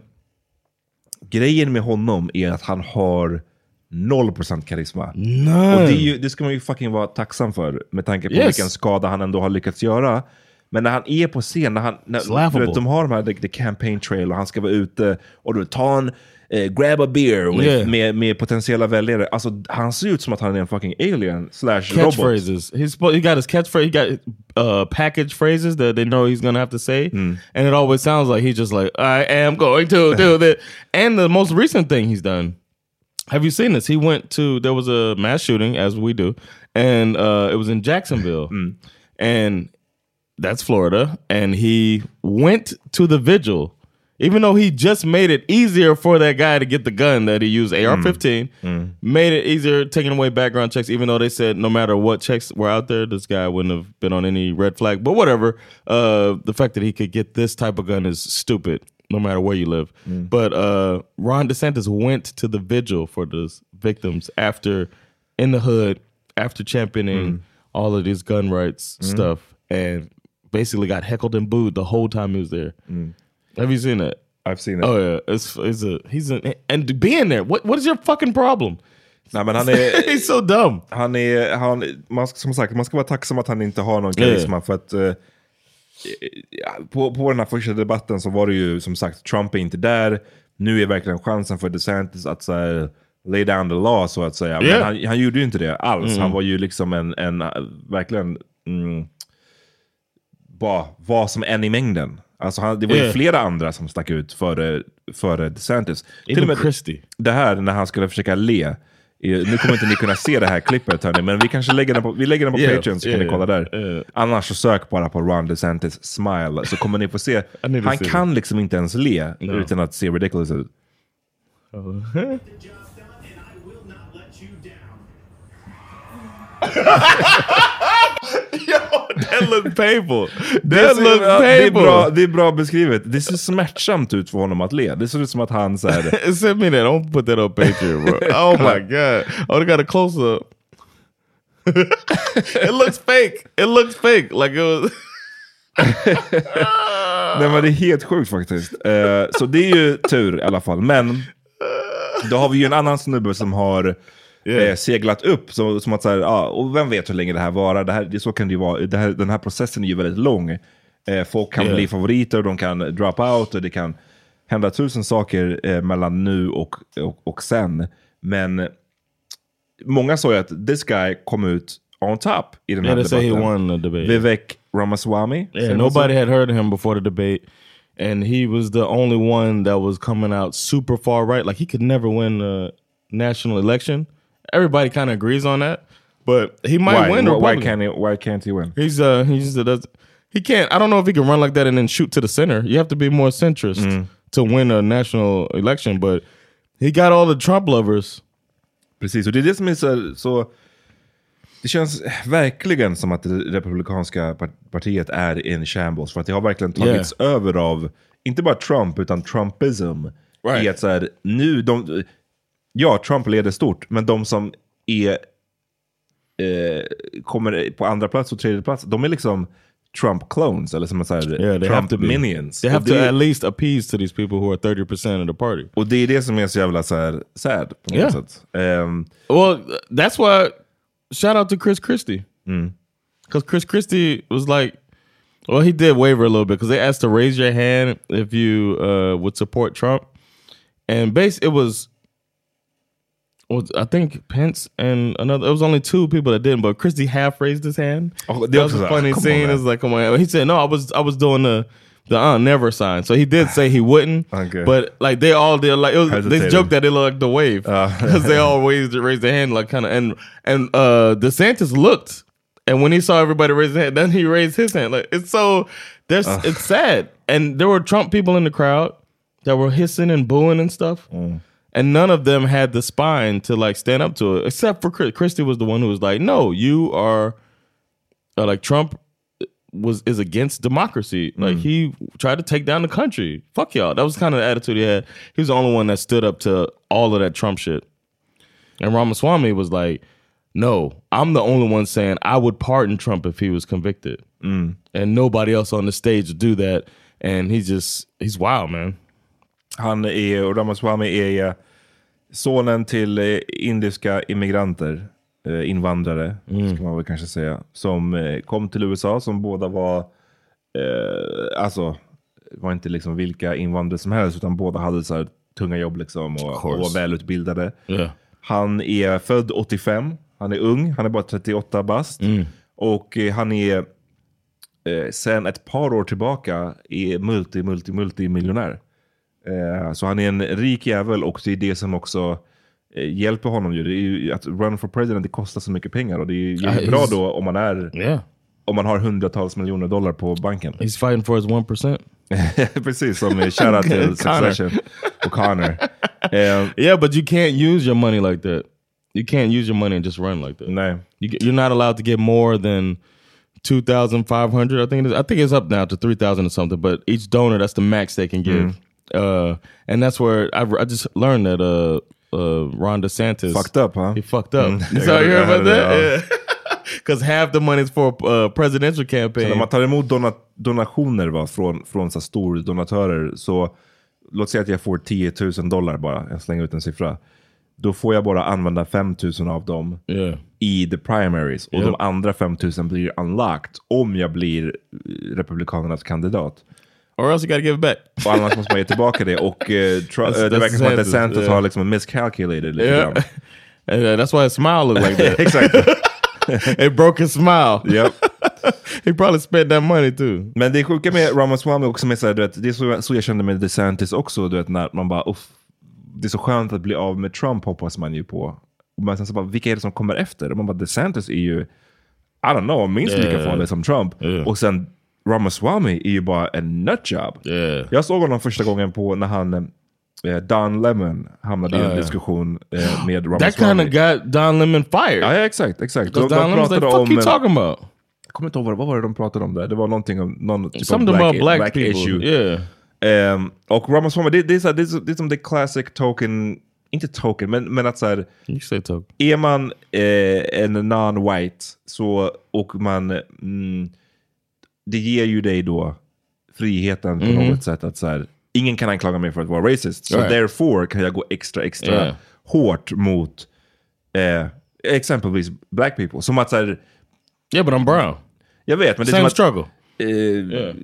B: grejen med honom är att han har 0% karisma.
C: None.
B: Och det, är ju, det ska man ju fucking vara tacksam för med tanke på
C: Yes.
B: vilken skada han ändå har lyckats göra. Men när han är på scen, när, han, när, vet, de har de här the, the campaign trail och han ska vara ute och du ta en eh, grab a beer with,
C: Yeah.
B: med, med potentiella väljare. Alltså han ser ut som att han är en fucking alien slash robot.
C: catchphrases. He's he got his catchphrase. He got uh, package phrases that they know he's gonna have to say,
B: Mm.
C: and it always sounds like he's just like, "I am going to do <laughs> this." And the most recent thing he's done. Have you seen this? He went to there was a mass shooting, as we do, and uh, it was in Jacksonville,
B: Mm.
C: and that's Florida. And he went to the vigil, even though he just made it easier for that guy to get the gun that he used, mm. AR-15 mm. made it easier taking away background checks, even though they said no matter what checks were out there, this guy wouldn't have been on any red flag. But whatever. Uh, the fact that he could get this type of gun is stupid, no matter where you live. Mm. But uh, Ron DeSantis went to the vigil for the victims after in the hood, after championing all of these gun rights stuff, and basically got heckled and booed the whole time he was there. Have you seen that?
B: I've seen it.
C: Oh yeah, it's it's a he's an and being there. What what is your fucking problem?
B: Nej, men han är, <laughs>
C: He's so dumb.
B: han är, han, man, som sagt, man ska vara tacksam att han inte har någon karisma. För att ja, på, på den här första debatten så var det ju som sagt, Trump är inte där. Nu är verkligen chansen för DeSantis att så här, lay down the law så att säga. Men
C: Yeah.
B: han, han gjorde ju inte det alls.
C: Mm.
B: Han var ju liksom en, en eh, verkligen, mm, bara var som en i mängden. Alltså han, det var ju
C: Yeah.
B: flera andra som stack ut före, före DeSantis.
C: Even Christie.
B: Det här när han skulle försöka le. eh, Nu kommer inte ni kunna se det här klippet hörni, men vi kanske lägger den på, vi lägger den på
C: Yeah,
B: Patreon så
C: yeah,
B: kan ni kolla där.
C: yeah.
B: Annars så sök bara på Ron DeSantis smile så kommer ni få se. <laughs> Han kan liksom inte ens le
C: No.
B: utan att se ridiculous ut. <laughs> <laughs> <laughs>
C: That looked painful.
B: Ser-
C: looked
B: ja, det, är
C: painful.
B: bra, det är bra beskrivet. Det ser smärtsamt ut för honom att le. Det ser ut som att han så här,
C: Send me that. Don't put that on Patreon, bro. <laughs> Oh my god. Oh, they got a close up. <laughs> it looks fake. It looks fake. Like it was.
B: Nej men det är helt sjukt faktiskt. Eh, så det är ju tur i alla fall. Men då har vi ju en annan snubbe som har eh, seglat upp. Så, som att så här, ja, och vem vet hur länge det här varar. Det här, det, så kan det ju vara. Det här, den här processen är ju väldigt lång. Eh, folk kan
C: Yeah.
B: bli favoriter, de kan drop out och det kan hända tusen saker eh, mellan nu och, och, och sen. Men många sa ju att this guy kom ut on top i den här
C: Yeah, say he
B: debatten.
C: won the debate.
B: Vivek Ramaswamy.
C: Yeah, nobody had heard of him before the debate, and he was the only one that was coming out super far right. Like he could never win a national election. Everybody kind of agrees on that, but he might
B: Why?
C: win.
B: Why- why can't he? Why can't he win?
C: He's uh he just does he can't. I don't know if he can run like that and then shoot to the center. You have to be more centrist to win a national election, but he got all the Trump lovers.
B: Precis, och det är det som är så... så det känns verkligen som att det republikanska par- partiet är in shambles. För att det har verkligen tagits över av, inte bara Trump, utan Trumpism.
C: Right.
B: I att så här, nu, de, ja, Trump leder stort, men de som är, eh, kommer på andra plats och tredje plats, de är liksom Trump-clones, eller som man säger,
C: Yeah, they have to be.
B: Trump-minions.
C: They
B: Och
C: have to
B: det-
C: at least appease to these people who are thirty percent of the party.
B: Och det är det som är så jävla så här, sad på något
C: Yeah.
B: sätt. Ehm,
C: Well, that's why. Shout out to Chris Christie,
B: Mm.
C: because Chris Christie was like, well, he did waver a little bit because they asked to raise your hand if you uh, would support Trump, and base it was. Was I think Pence and another? It was only two people that didn't, but Christie half raised his hand.
B: Oh,
C: that was a funny scene.
B: man.
C: It's like, come on. He said, no, I was I was doing the the uh, never sign. So he did say he wouldn't, <sighs>
B: Okay.
C: but like they all did like it was, they
B: Hesitated.
C: joked that it looked like the wave <laughs> because they all raised raised their hand like kind of and and uh DeSantis looked and when he saw everybody raise their hand, then he raised his hand. Like it's so there's
B: Ugh.
C: it's sad. And there were Trump people in the crowd that were hissing and booing and stuff. And none of them had the spine to like stand up to it, except for Chris. Christie was the one who was like, "No, you are uh, like Trump was is against democracy. Like he tried to take down the country. Fuck y'all." That was kind of the attitude he had. He was the only one that stood up to all of that Trump shit. And Ramaswamy was like, no, I'm the only one saying I would pardon Trump if he was convicted. And nobody else on the stage would do that. And he just, he's wild man.
B: Han är, och Ramaswamy är sonen till eh, indiska immigranter, eh, invandrare,
C: Mm.
B: ska man väl kanske säga, som eh, kom till USA, som båda var, eh, alltså, var inte liksom vilka invandrare som helst, utan båda hade så tunga jobb liksom och, och var välutbildade.
C: Yeah.
B: Han är född 85, han är ung, han är bara 38 bast. Och eh, han är eh, sen ett par år tillbaka är multi, multi, multimiljonär. Eh, så han är en rik jävel och det är det som också eh, hjälper honom. Ju. Det är ju att run for president det kostar så mycket pengar och det är ju bra då om man är
C: Yeah.
B: om man har hundratals miljoner dollar på banken.
C: He's fighting for his 1%. <laughs>
B: Precis, som shoutout till. <laughs> Succession och Connor. Eh,
C: Yeah, but you can't use your money like that. You can't use your money and just run like that.
B: Nej.
C: You, you're not allowed to get more than 2,500. I think it is. I think it's up now to 3,000 or something. But each donor, that's the max they can give. Uh, and that's where I, I just learned that uh, uh, Ron DeSantis
B: Fucked up, huh?
C: He fucked up.
B: Mm.
C: So you <laughs> heard about that?
B: that,
C: Yeah. Because <laughs> half the money is for uh, presidential
B: Så
C: campaign.
B: när man tar emot dona donationer va, från, från så här stordonatörer, så låt säga att jag får 10 000 dollar bara, jag slänger ut en siffra. Då får jag bara använda 5 000 av dem
C: Yeah.
B: i the primaries. Och
C: Yep.
B: de andra 5 000 blir unlocked om jag blir eh, Republikanernas kandidat.
C: Or else you gotta give it back.
B: Och annars måste man ge tillbaka det. Och Tru-
C: That's-
B: eh, det verkar som att
C: DeSantis yeah.
B: har liksom miscalculated lite
C: Yeah. <laughs> And, uh, that's why his smile looked like that. <laughs>
B: Exakt.
C: it broke his smile.
B: Yep. <laughs>
C: He probably spent that money too.
B: Men det sjuka med Ramaswamy också, med så här, du vet, det är så, så jag kände med DeSantis också, du vet, när man bara, uff, det är så skönt att bli av med Trump hoppas man ju på. Men sen så bara, vilka är det som kommer efter? Och man bara, DeSantis är ju, I don't know, minst lika farlig som Trump.
C: Yeah.
B: Och sen Ramaswamy är ju bara en nutjob.
C: Yeah.
B: Jag såg honom första gången på när han, eh, Don Lemon hamnade i en
C: ja.
B: diskussion eh, med Ramaswamy.
C: That kind of got Don Lemon fired.
B: Ja, ja exakt, exakt.
C: Because Don Lemon was like, fuck you talking about?
B: Jag kommer inte ihåg vad, vad var det de pratade om där. Det var någonting om någon typ
C: Something
B: av black,
C: about black,
B: black
C: people.
B: issue.
C: Yeah.
B: Ehm, och Ramaswamy, det, det, är så här, det, är, det är som the classic token, inte token, men, men att så här,
C: You say token.
B: är man eh, en non-white så, och man, mm, det ger ju dig då friheten på
C: Mhm.
B: något sätt att så här, ingen kan anklaga mig för att vara racist. Så
C: Right.
B: therefore kan jag gå extra, extra
C: Yeah.
B: hårt mot eh, exempelvis black people. Som att så här,
C: Yeah, but I'm brown.
B: jag vet, men det är som att,
C: struggle.
B: Eh,
C: Yeah.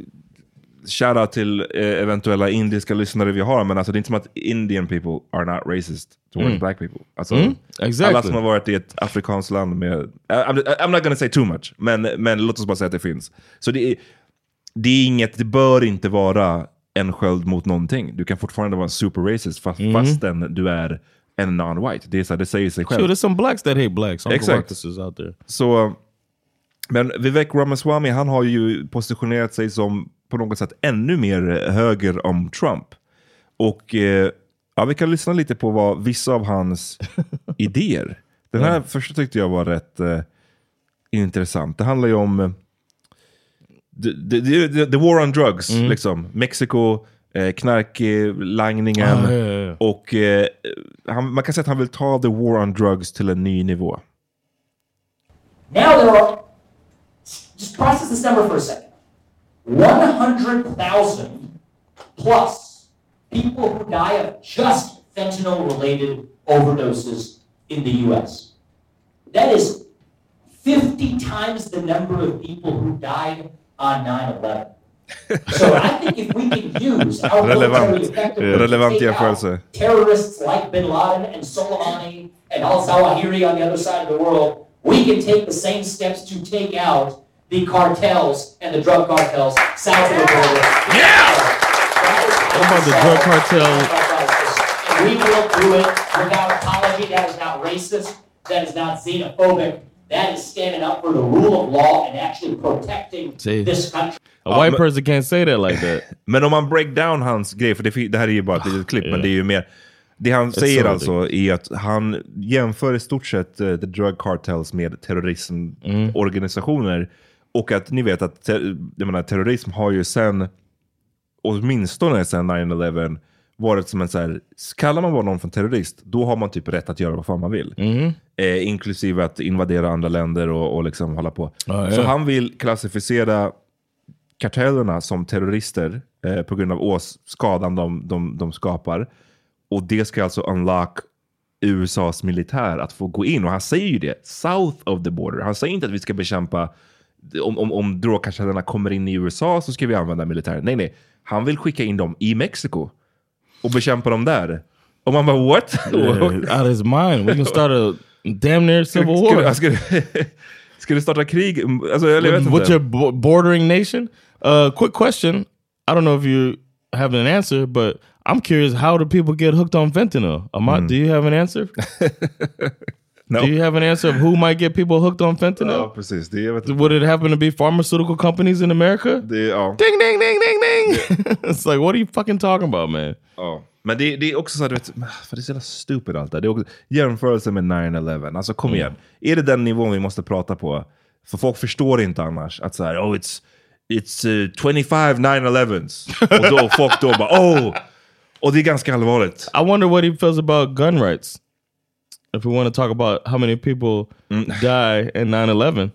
B: Shoutout till eh, eventuella indiska lyssnare vi har, men alltså det är inte som att Indian people are not racist towards
C: Mm.
B: black people. Alltså,
C: Mm, exactly.
B: Alla som har varit i ett afrikanskt land med... I'm, I'm not gonna say too much, men, men låt oss bara säga att det finns. Så det är, det är inget, det bör inte vara en sköld mot någonting. Du kan fortfarande vara super racist fast,
C: Mhm.
B: fastän du är en non-white. Det, är så här, det säger sig själv.
C: Sure, there's some blacks that hate blacks.
B: Exakt.
C: Caracas out there.
B: Så, men Vivek Ramaswamy, han har ju positionerat sig som på något sätt ännu mer höger om Trump. Och eh, ja, vi kan lyssna lite på vad vissa av hans <laughs> idéer. Den här första tyckte jag var rätt eh, intressant. Det handlar ju om eh, the, the, the, the war on drugs.
C: Mm.
B: Liksom. Mexiko, eh, knarklangningen.
C: Ah, yeah, yeah.
B: Och eh, han, man kan säga att han vill ta the war on drugs till en ny nivå.
K: Now there are, just process this number for a second 100,000 plus people who die of just fentanyl related overdoses in the US. That is 50 times the number of people who died on 9 11. So I think if we can use our military
B: Relevant,
K: effectively to
B: relevant
K: take out terrorists like bin Laden and Soleimani and al Zawahiri on the other side of the world, we can take the same steps to take out the cartels and the drug cartels south of the border. Yeah!
C: What about the drug cartel?
K: And we will do it without apology. That is not racist. That is not xenophobic. That is standing up for the rule of law and actually protecting
C: See.
K: this country.
C: A white person can't say that like that. <laughs>
B: Men om man break down hans grej, för det, fi- det här är ju bara ett litet klipp, men det är ju mer... Det han
C: It's
B: säger
C: so
B: alltså är att han jämför i stort sett eh, the drug cartels med terrorismorganisationer. Och att ni vet att jag menar, terrorism har ju sen, åtminstone sen 9-11, varit som en så här, kallar man bara någon för terrorist, då har man typ rätt att göra vad fan man vill. Eh, inklusive att invadera andra länder och, och liksom hålla på.
C: Ja,
B: Så han vill klassificera kartellerna som terrorister eh, på grund av ås skadan de, de, de skapar. Och det ska alltså unlock USAs militär att få gå in. Och han säger ju det, south of the border. Han säger inte att vi ska bekämpa, om, om, om drogkartellerna kommer in i USA så ska vi använda militär. Nej, nej. Han vill skicka in dem i Mexiko och bekämpa dem där. Och man bara what?
C: Out of his mind. We can start a damn near civil war.
B: ska, ska, ska du starta krig? Alltså, vet
C: with, with your bo- bordering nation. Uh, quick question. I don't know if you have an answer, but I'm curious. How do people get hooked on fentanyl? Amat, do you have an answer? <laughs>
B: No.
C: Do you have an answer of who might get people hooked on fentanyl?
B: Ja, precis. Det, vet.
C: Would it happen to be pharmaceutical companies in America?
B: Det, ja.
C: Ding, ding, ding, ding, ding. <laughs> it's like, what are you fucking talking about, man?
B: Ja. Men det, det är också så här, du vet, för det är så jävla stupid allt det här. Jämförelse med 9-11, alltså kom igen. Är det den nivån vi måste prata på? För folk förstår inte annars att så här, oh it's, it's uh, 25 9-11s. Och då folk då bara, oh! Och det är ganska allvarligt.
C: I wonder what he feels about gun rights. If we want to talk about how many people <laughs> die in 9-11.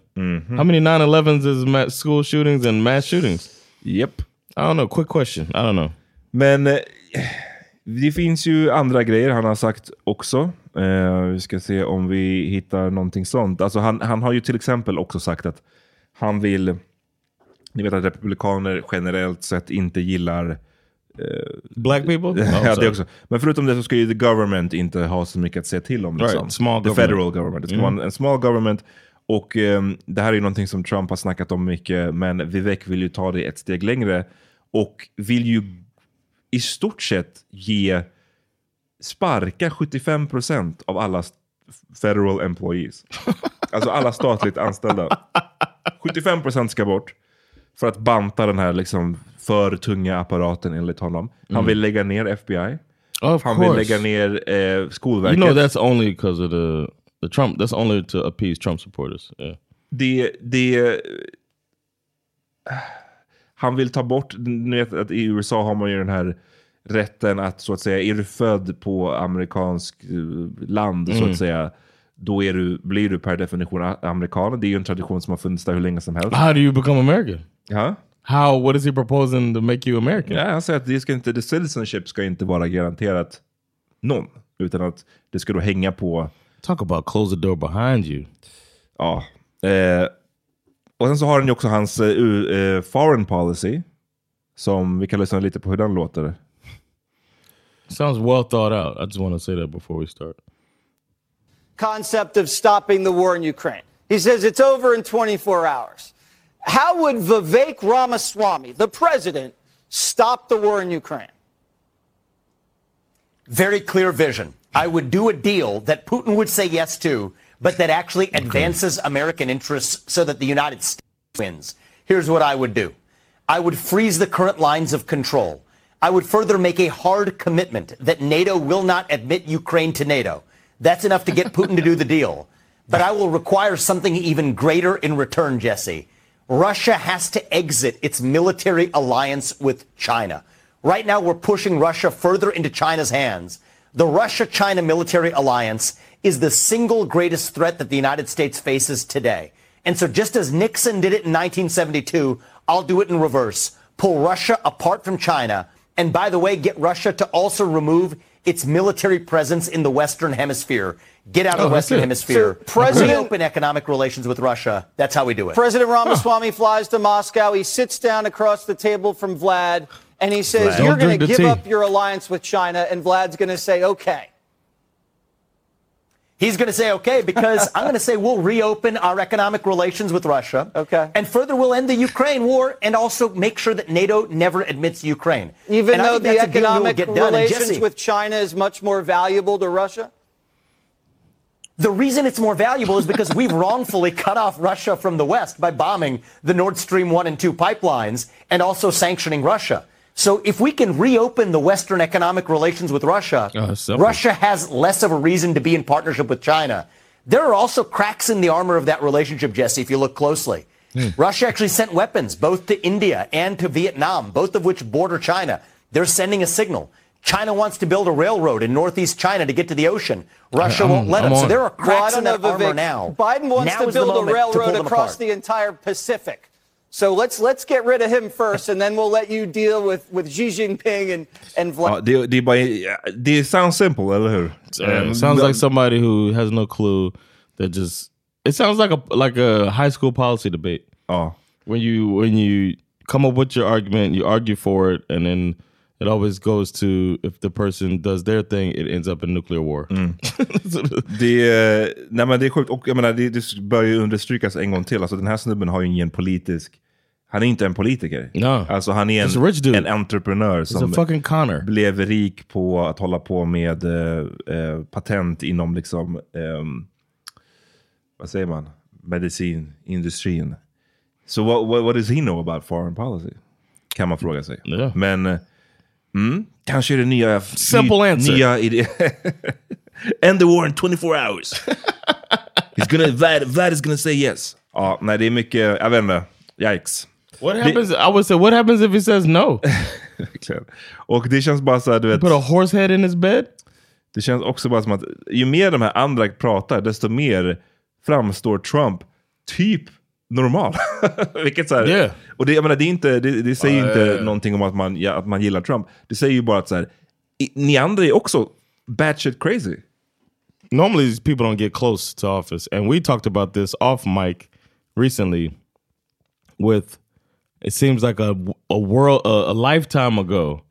C: How many 9-11s is mass school shootings and mass shootings?
B: Yep.
C: I don't know. Quick question. I don't know.
B: Men eh, det finns ju andra grejer han har sagt också. Eh, vi ska se om vi hittar någonting sånt. Alltså han, han har ju till exempel också sagt att han vill... Ni vet att republikaner generellt sett inte gillar...
C: Black people? <laughs>
B: ja,
C: Oh,
B: det
C: sorry.
B: också. Men förutom det så ska ju the government inte ha så mycket att säga till om. Liksom.
C: Right, small
B: the
C: government.
B: federal government. Det ska
C: Mm.
B: vara en, small government. Och ehm, det här är ju någonting som Trump har snackat om mycket, men Vivek vill ju ta det ett steg längre. Och vill ju i stort sett ge sparka 75% av alla federal employees. <laughs> alltså alla statligt anställda. 75% ska bort. För att banta den här liksom för tunga apparaten enligt honom. Han
C: Mm.
B: vill lägga ner FBI.
C: Of
B: Han
C: course.
B: vill lägga ner eh, Skolverket.
C: You know that's only because of the the Trump. That's only to appease Trump supporters. Yeah.
B: det, det, han vill ta bort, ni vet att i USA har man ju den här rätten att så att säga, är du född på amerikansk eh, land så
C: Mm.
B: att säga, då är du, blir du per definition amerikan. Det är ju en tradition som har funnits där hur länge som helst.
C: How do you become American?
B: Ja.
C: How? What is he proposing to make you American?
B: Ja, han säger att det ska inte, the citizenship ska inte vara garanterat någon, utan att det ska då hänga på...
C: Talk about close the door behind you.
B: Ja. Eh, och sen så har han ju också hans eh, u- eh, foreign policy, som vi kan lyssna lite på hur den låter.
C: Sounds well thought out. I just want to say that before we start.
L: concept of stopping the war in Ukraine. He says it's over in 24 hours. How would Vivek Ramaswamy, the president, stop the war in Ukraine?
M: very clear vision. I would do a deal that Putin would say yes to, but that actually advances American interests so that the United States wins. Here's what I would do I would freeze the current lines of control. I would further make a hard commitment that NATO will not admit Ukraine to NATO. That's enough to get Putin to do the deal. But I will require something even greater in return, Jesse. Russia has to exit its military alliance with China. Right now, we're pushing Russia further into China's hands. The Russia China military alliance is the single greatest threat that the United States faces today. And so, just as Nixon did it in 1972, I'll do it in reverse. Pull Russia apart from China. And by the way, get Russia to also remove its military presence in the Western Hemisphere. Get out of
L: Oh,
M: the Western. Hemisphere.
L: So, President-
M: Reopen economic relations with Russia. That's how we do it.
L: President Ramaswamy flies to Moscow. He sits down across the table from Vlad, and he says,
C: Vlad.
L: You're going to give
C: tea.
L: up your alliance with China. And Vlad's going to say, Okay.
M: He's going to say, okay, because <laughs> I'm going to say we'll reopen our economic relations with Russia.
L: Okay.
M: And further, we'll end the Ukraine war and also make sure that NATO never admits Ukraine.
L: Even
M: And
L: though the
M: that's a deal that will
L: economic
M: get done.
L: Relations with China is much more valuable to Russia?
M: The reason it's more valuable is because we've wrongfully cut off Russia from the West by bombing the Nord Stream 1 and 2 pipelines and also sanctioning Russia. So if we can reopen the Western economic relations with Russia,
C: oh, it's simple.
M: Russia has less of a reason to be in partnership with China. There are also cracks in the armor of that relationship, Jesse, if you look closely. Hmm. Russia actually sent weapons both to India and to Vietnam, both of which border China. They're sending a signal. China wants to build a railroad in northeast China to get to the ocean. Russia
C: I'm-
M: won't let
C: I'm
M: them. So there are cracks
L: don't
M: in
L: know,
M: that armor now.
L: Biden wants
M: Now
L: to build a railroad across
M: apart.
L: the entire Pacific. So let's let's get rid of him first, and then we'll let you deal with, with Xi Jinping and and
B: Ja,
L: Vladimir.
B: det, det är bara, det sounds simple, eller hur? Um,
C: sounds like somebody who has no clue that just it sounds like a like a high school policy debate.
B: Ja.
C: When you when you come up with your argument, you argue for it, and then it always goes to if the person does their thing, it ends up in nuclear war. <laughs>
B: Det, är- nej men det är sjukt, och jag menar, det, det bör ju understrykas en gång till. Alltså, den här snubben har ju ingen politisk... Han är inte en politiker.
C: No.
B: Alltså han är
C: a rich
B: en,
C: dude.
B: en entreprenör som
C: fucking Connor.
B: blev rik på att hålla på med eh, eh, patent inom liksom, ehm, vad säger man, medicinindustrin. Så what, what, what does he know about foreign policy? Kan man fråga sig. Men eh, mm, kanske är det nya...
C: Simple
B: ny,
C: answer.
B: Nya. <laughs> End the war in 24 hours. <laughs> He's gonna, Vlad, Vlad is gonna say yes. Ja, nej det är mycket, jag vet inte. Yikes.
C: What happens? I would say, what happens if he says no? <laughs>
B: Och det känns bara så här, du vet.
C: Put a horse head in his bed?
B: Det känns också bara som att ju mer de här andra pratar, desto mer framstår Trump typ normal. <laughs> Vilket så här,
C: Yeah.
B: Och det, jag menar, det, är inte, det, det säger
C: Ja,
B: inte
C: ja, ja.
B: någonting om att man, ja, att man gillar Trump. Det säger ju bara att så här, i, ni andra är också batshit crazy.
C: normally these people don't get close to office and we talked about this off mic recently with it seems like a a world a, a lifetime ago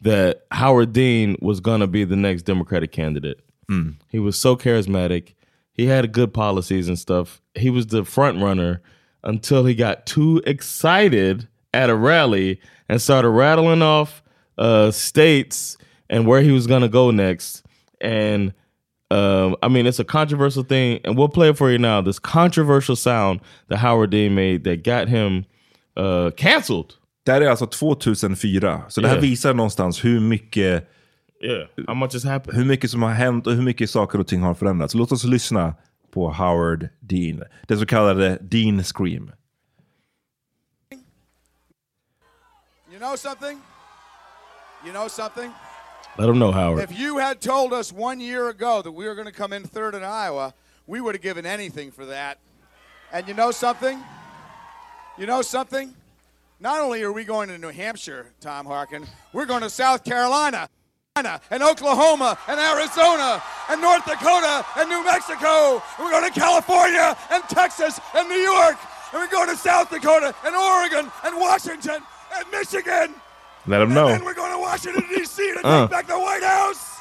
C: that Howard Dean was going to be the next democratic candidate. He was so charismatic. He had good policies and stuff. He was the front runner until he got too excited at a rally and started rattling off uh, states and where he was going to go next. And um, I mean, it's a controversial thing, and we'll play it for you now. This controversial sound that Howard Dean made that got him uh, canceled.
B: Det här är alltså 2004. Så det här
C: Yeah.
B: visar någonstans hur mycket,
C: Yeah, how much has happened?
B: hur mycket som har hänt och hur mycket saker och ting har förändrats. Låt oss lyssna på Howard Dean. Den så kallade Dean Scream.
N: You know something? You know something?
C: Let him know, Howard.
N: If you had told us one year ago that we were going to come in third in Iowa, we would have given anything for that. And you know something? You know something? Not only are we going to New Hampshire, Tom Harkin, we're going to South Carolina, and Oklahoma, and Arizona, and North Dakota, and New Mexico. And we're going to California, and Texas, and New York. And we're going to South Dakota, and Oregon, and Washington, and Michigan.
B: Let them know.
N: And we're going to Washington, D.C. to
B: Uh.
N: take back the White House. <laughs>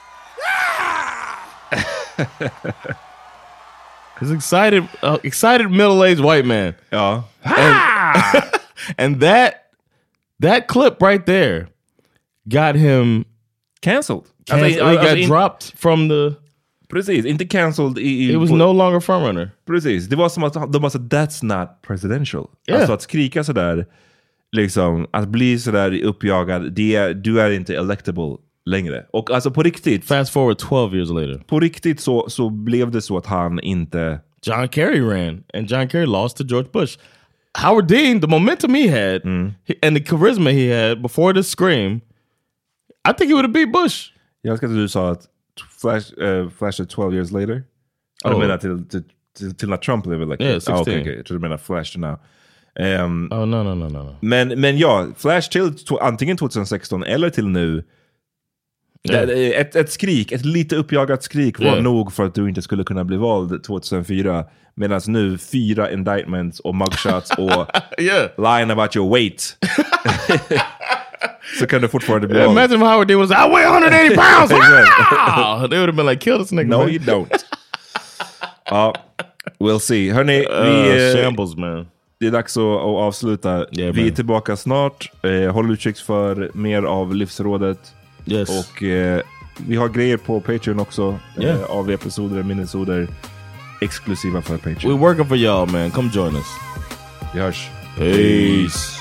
N: Yeah!
C: He's excited, uh, excited middle-aged white man.
B: Ja.
C: And, <laughs> and that that clip right there got him
B: cancelled.
C: Canceled.
B: Alltså,
C: he got
B: in-
C: dropped from the.
B: Precis, inte cancelled i... i
C: He was no longer frontrunner.
B: Precis, det var som att de bara sa that's not presidential.
C: Yeah.
B: Alltså att skrika sådär, liksom, att bli sådär uppjagad, det, du är inte electable längre. Och alltså på riktigt.
C: Fast forward 12 years later.
B: På riktigt så, så blev det så att han inte...
C: John Kerry ran, and John Kerry lost to George Bush. Howard Dean, the momentum he had he- and the charisma he had before the scream, I think he would have beat Bush.
B: Jag älskar att du sa att Flash, uh, Flash är 12 years later. Oh. Du menar till, till, till, till när Trump lever like
C: Yeah,
B: that. Ah,
C: 16.
B: okay, okay. Jag trodde du menade Flash now. Um,
C: oh no, no, no, no, no.
B: Men, men ja, Flash till antingen 2016 eller till nu.
C: Yeah.
B: Det- Ett, ett skrik, ett lite uppjagat skrik var
C: Yeah.
B: nog för att du inte skulle kunna bli vald 2004. Medan nu fyra indictments och mugshots och <laughs>
C: yeah.
B: lying about your weight. <laughs> så kan du fortfarande bli
C: Yeah,
B: vald.
C: imagine Howard Dean was, I weigh 180 pounds. Wow! They would have been like, kill this nigga.
B: No
C: man.
B: you don't. ja, we'll see. Hörni,
C: Uh,
B: vi, eh,
C: shambles man.
B: det är dags att, att avsluta. vi är
C: man.
B: tillbaka snart. Eh, håll utkik för mer av Livsrådet.
C: Yes.
B: Och eh, vi har grejer på Patreon också.
C: Yeah.
B: Eh, av episoder, minisoder. Exklusiva för Patreon.
C: We're working for y'all, man. Come join us.
B: Vi hörs.
C: Peace.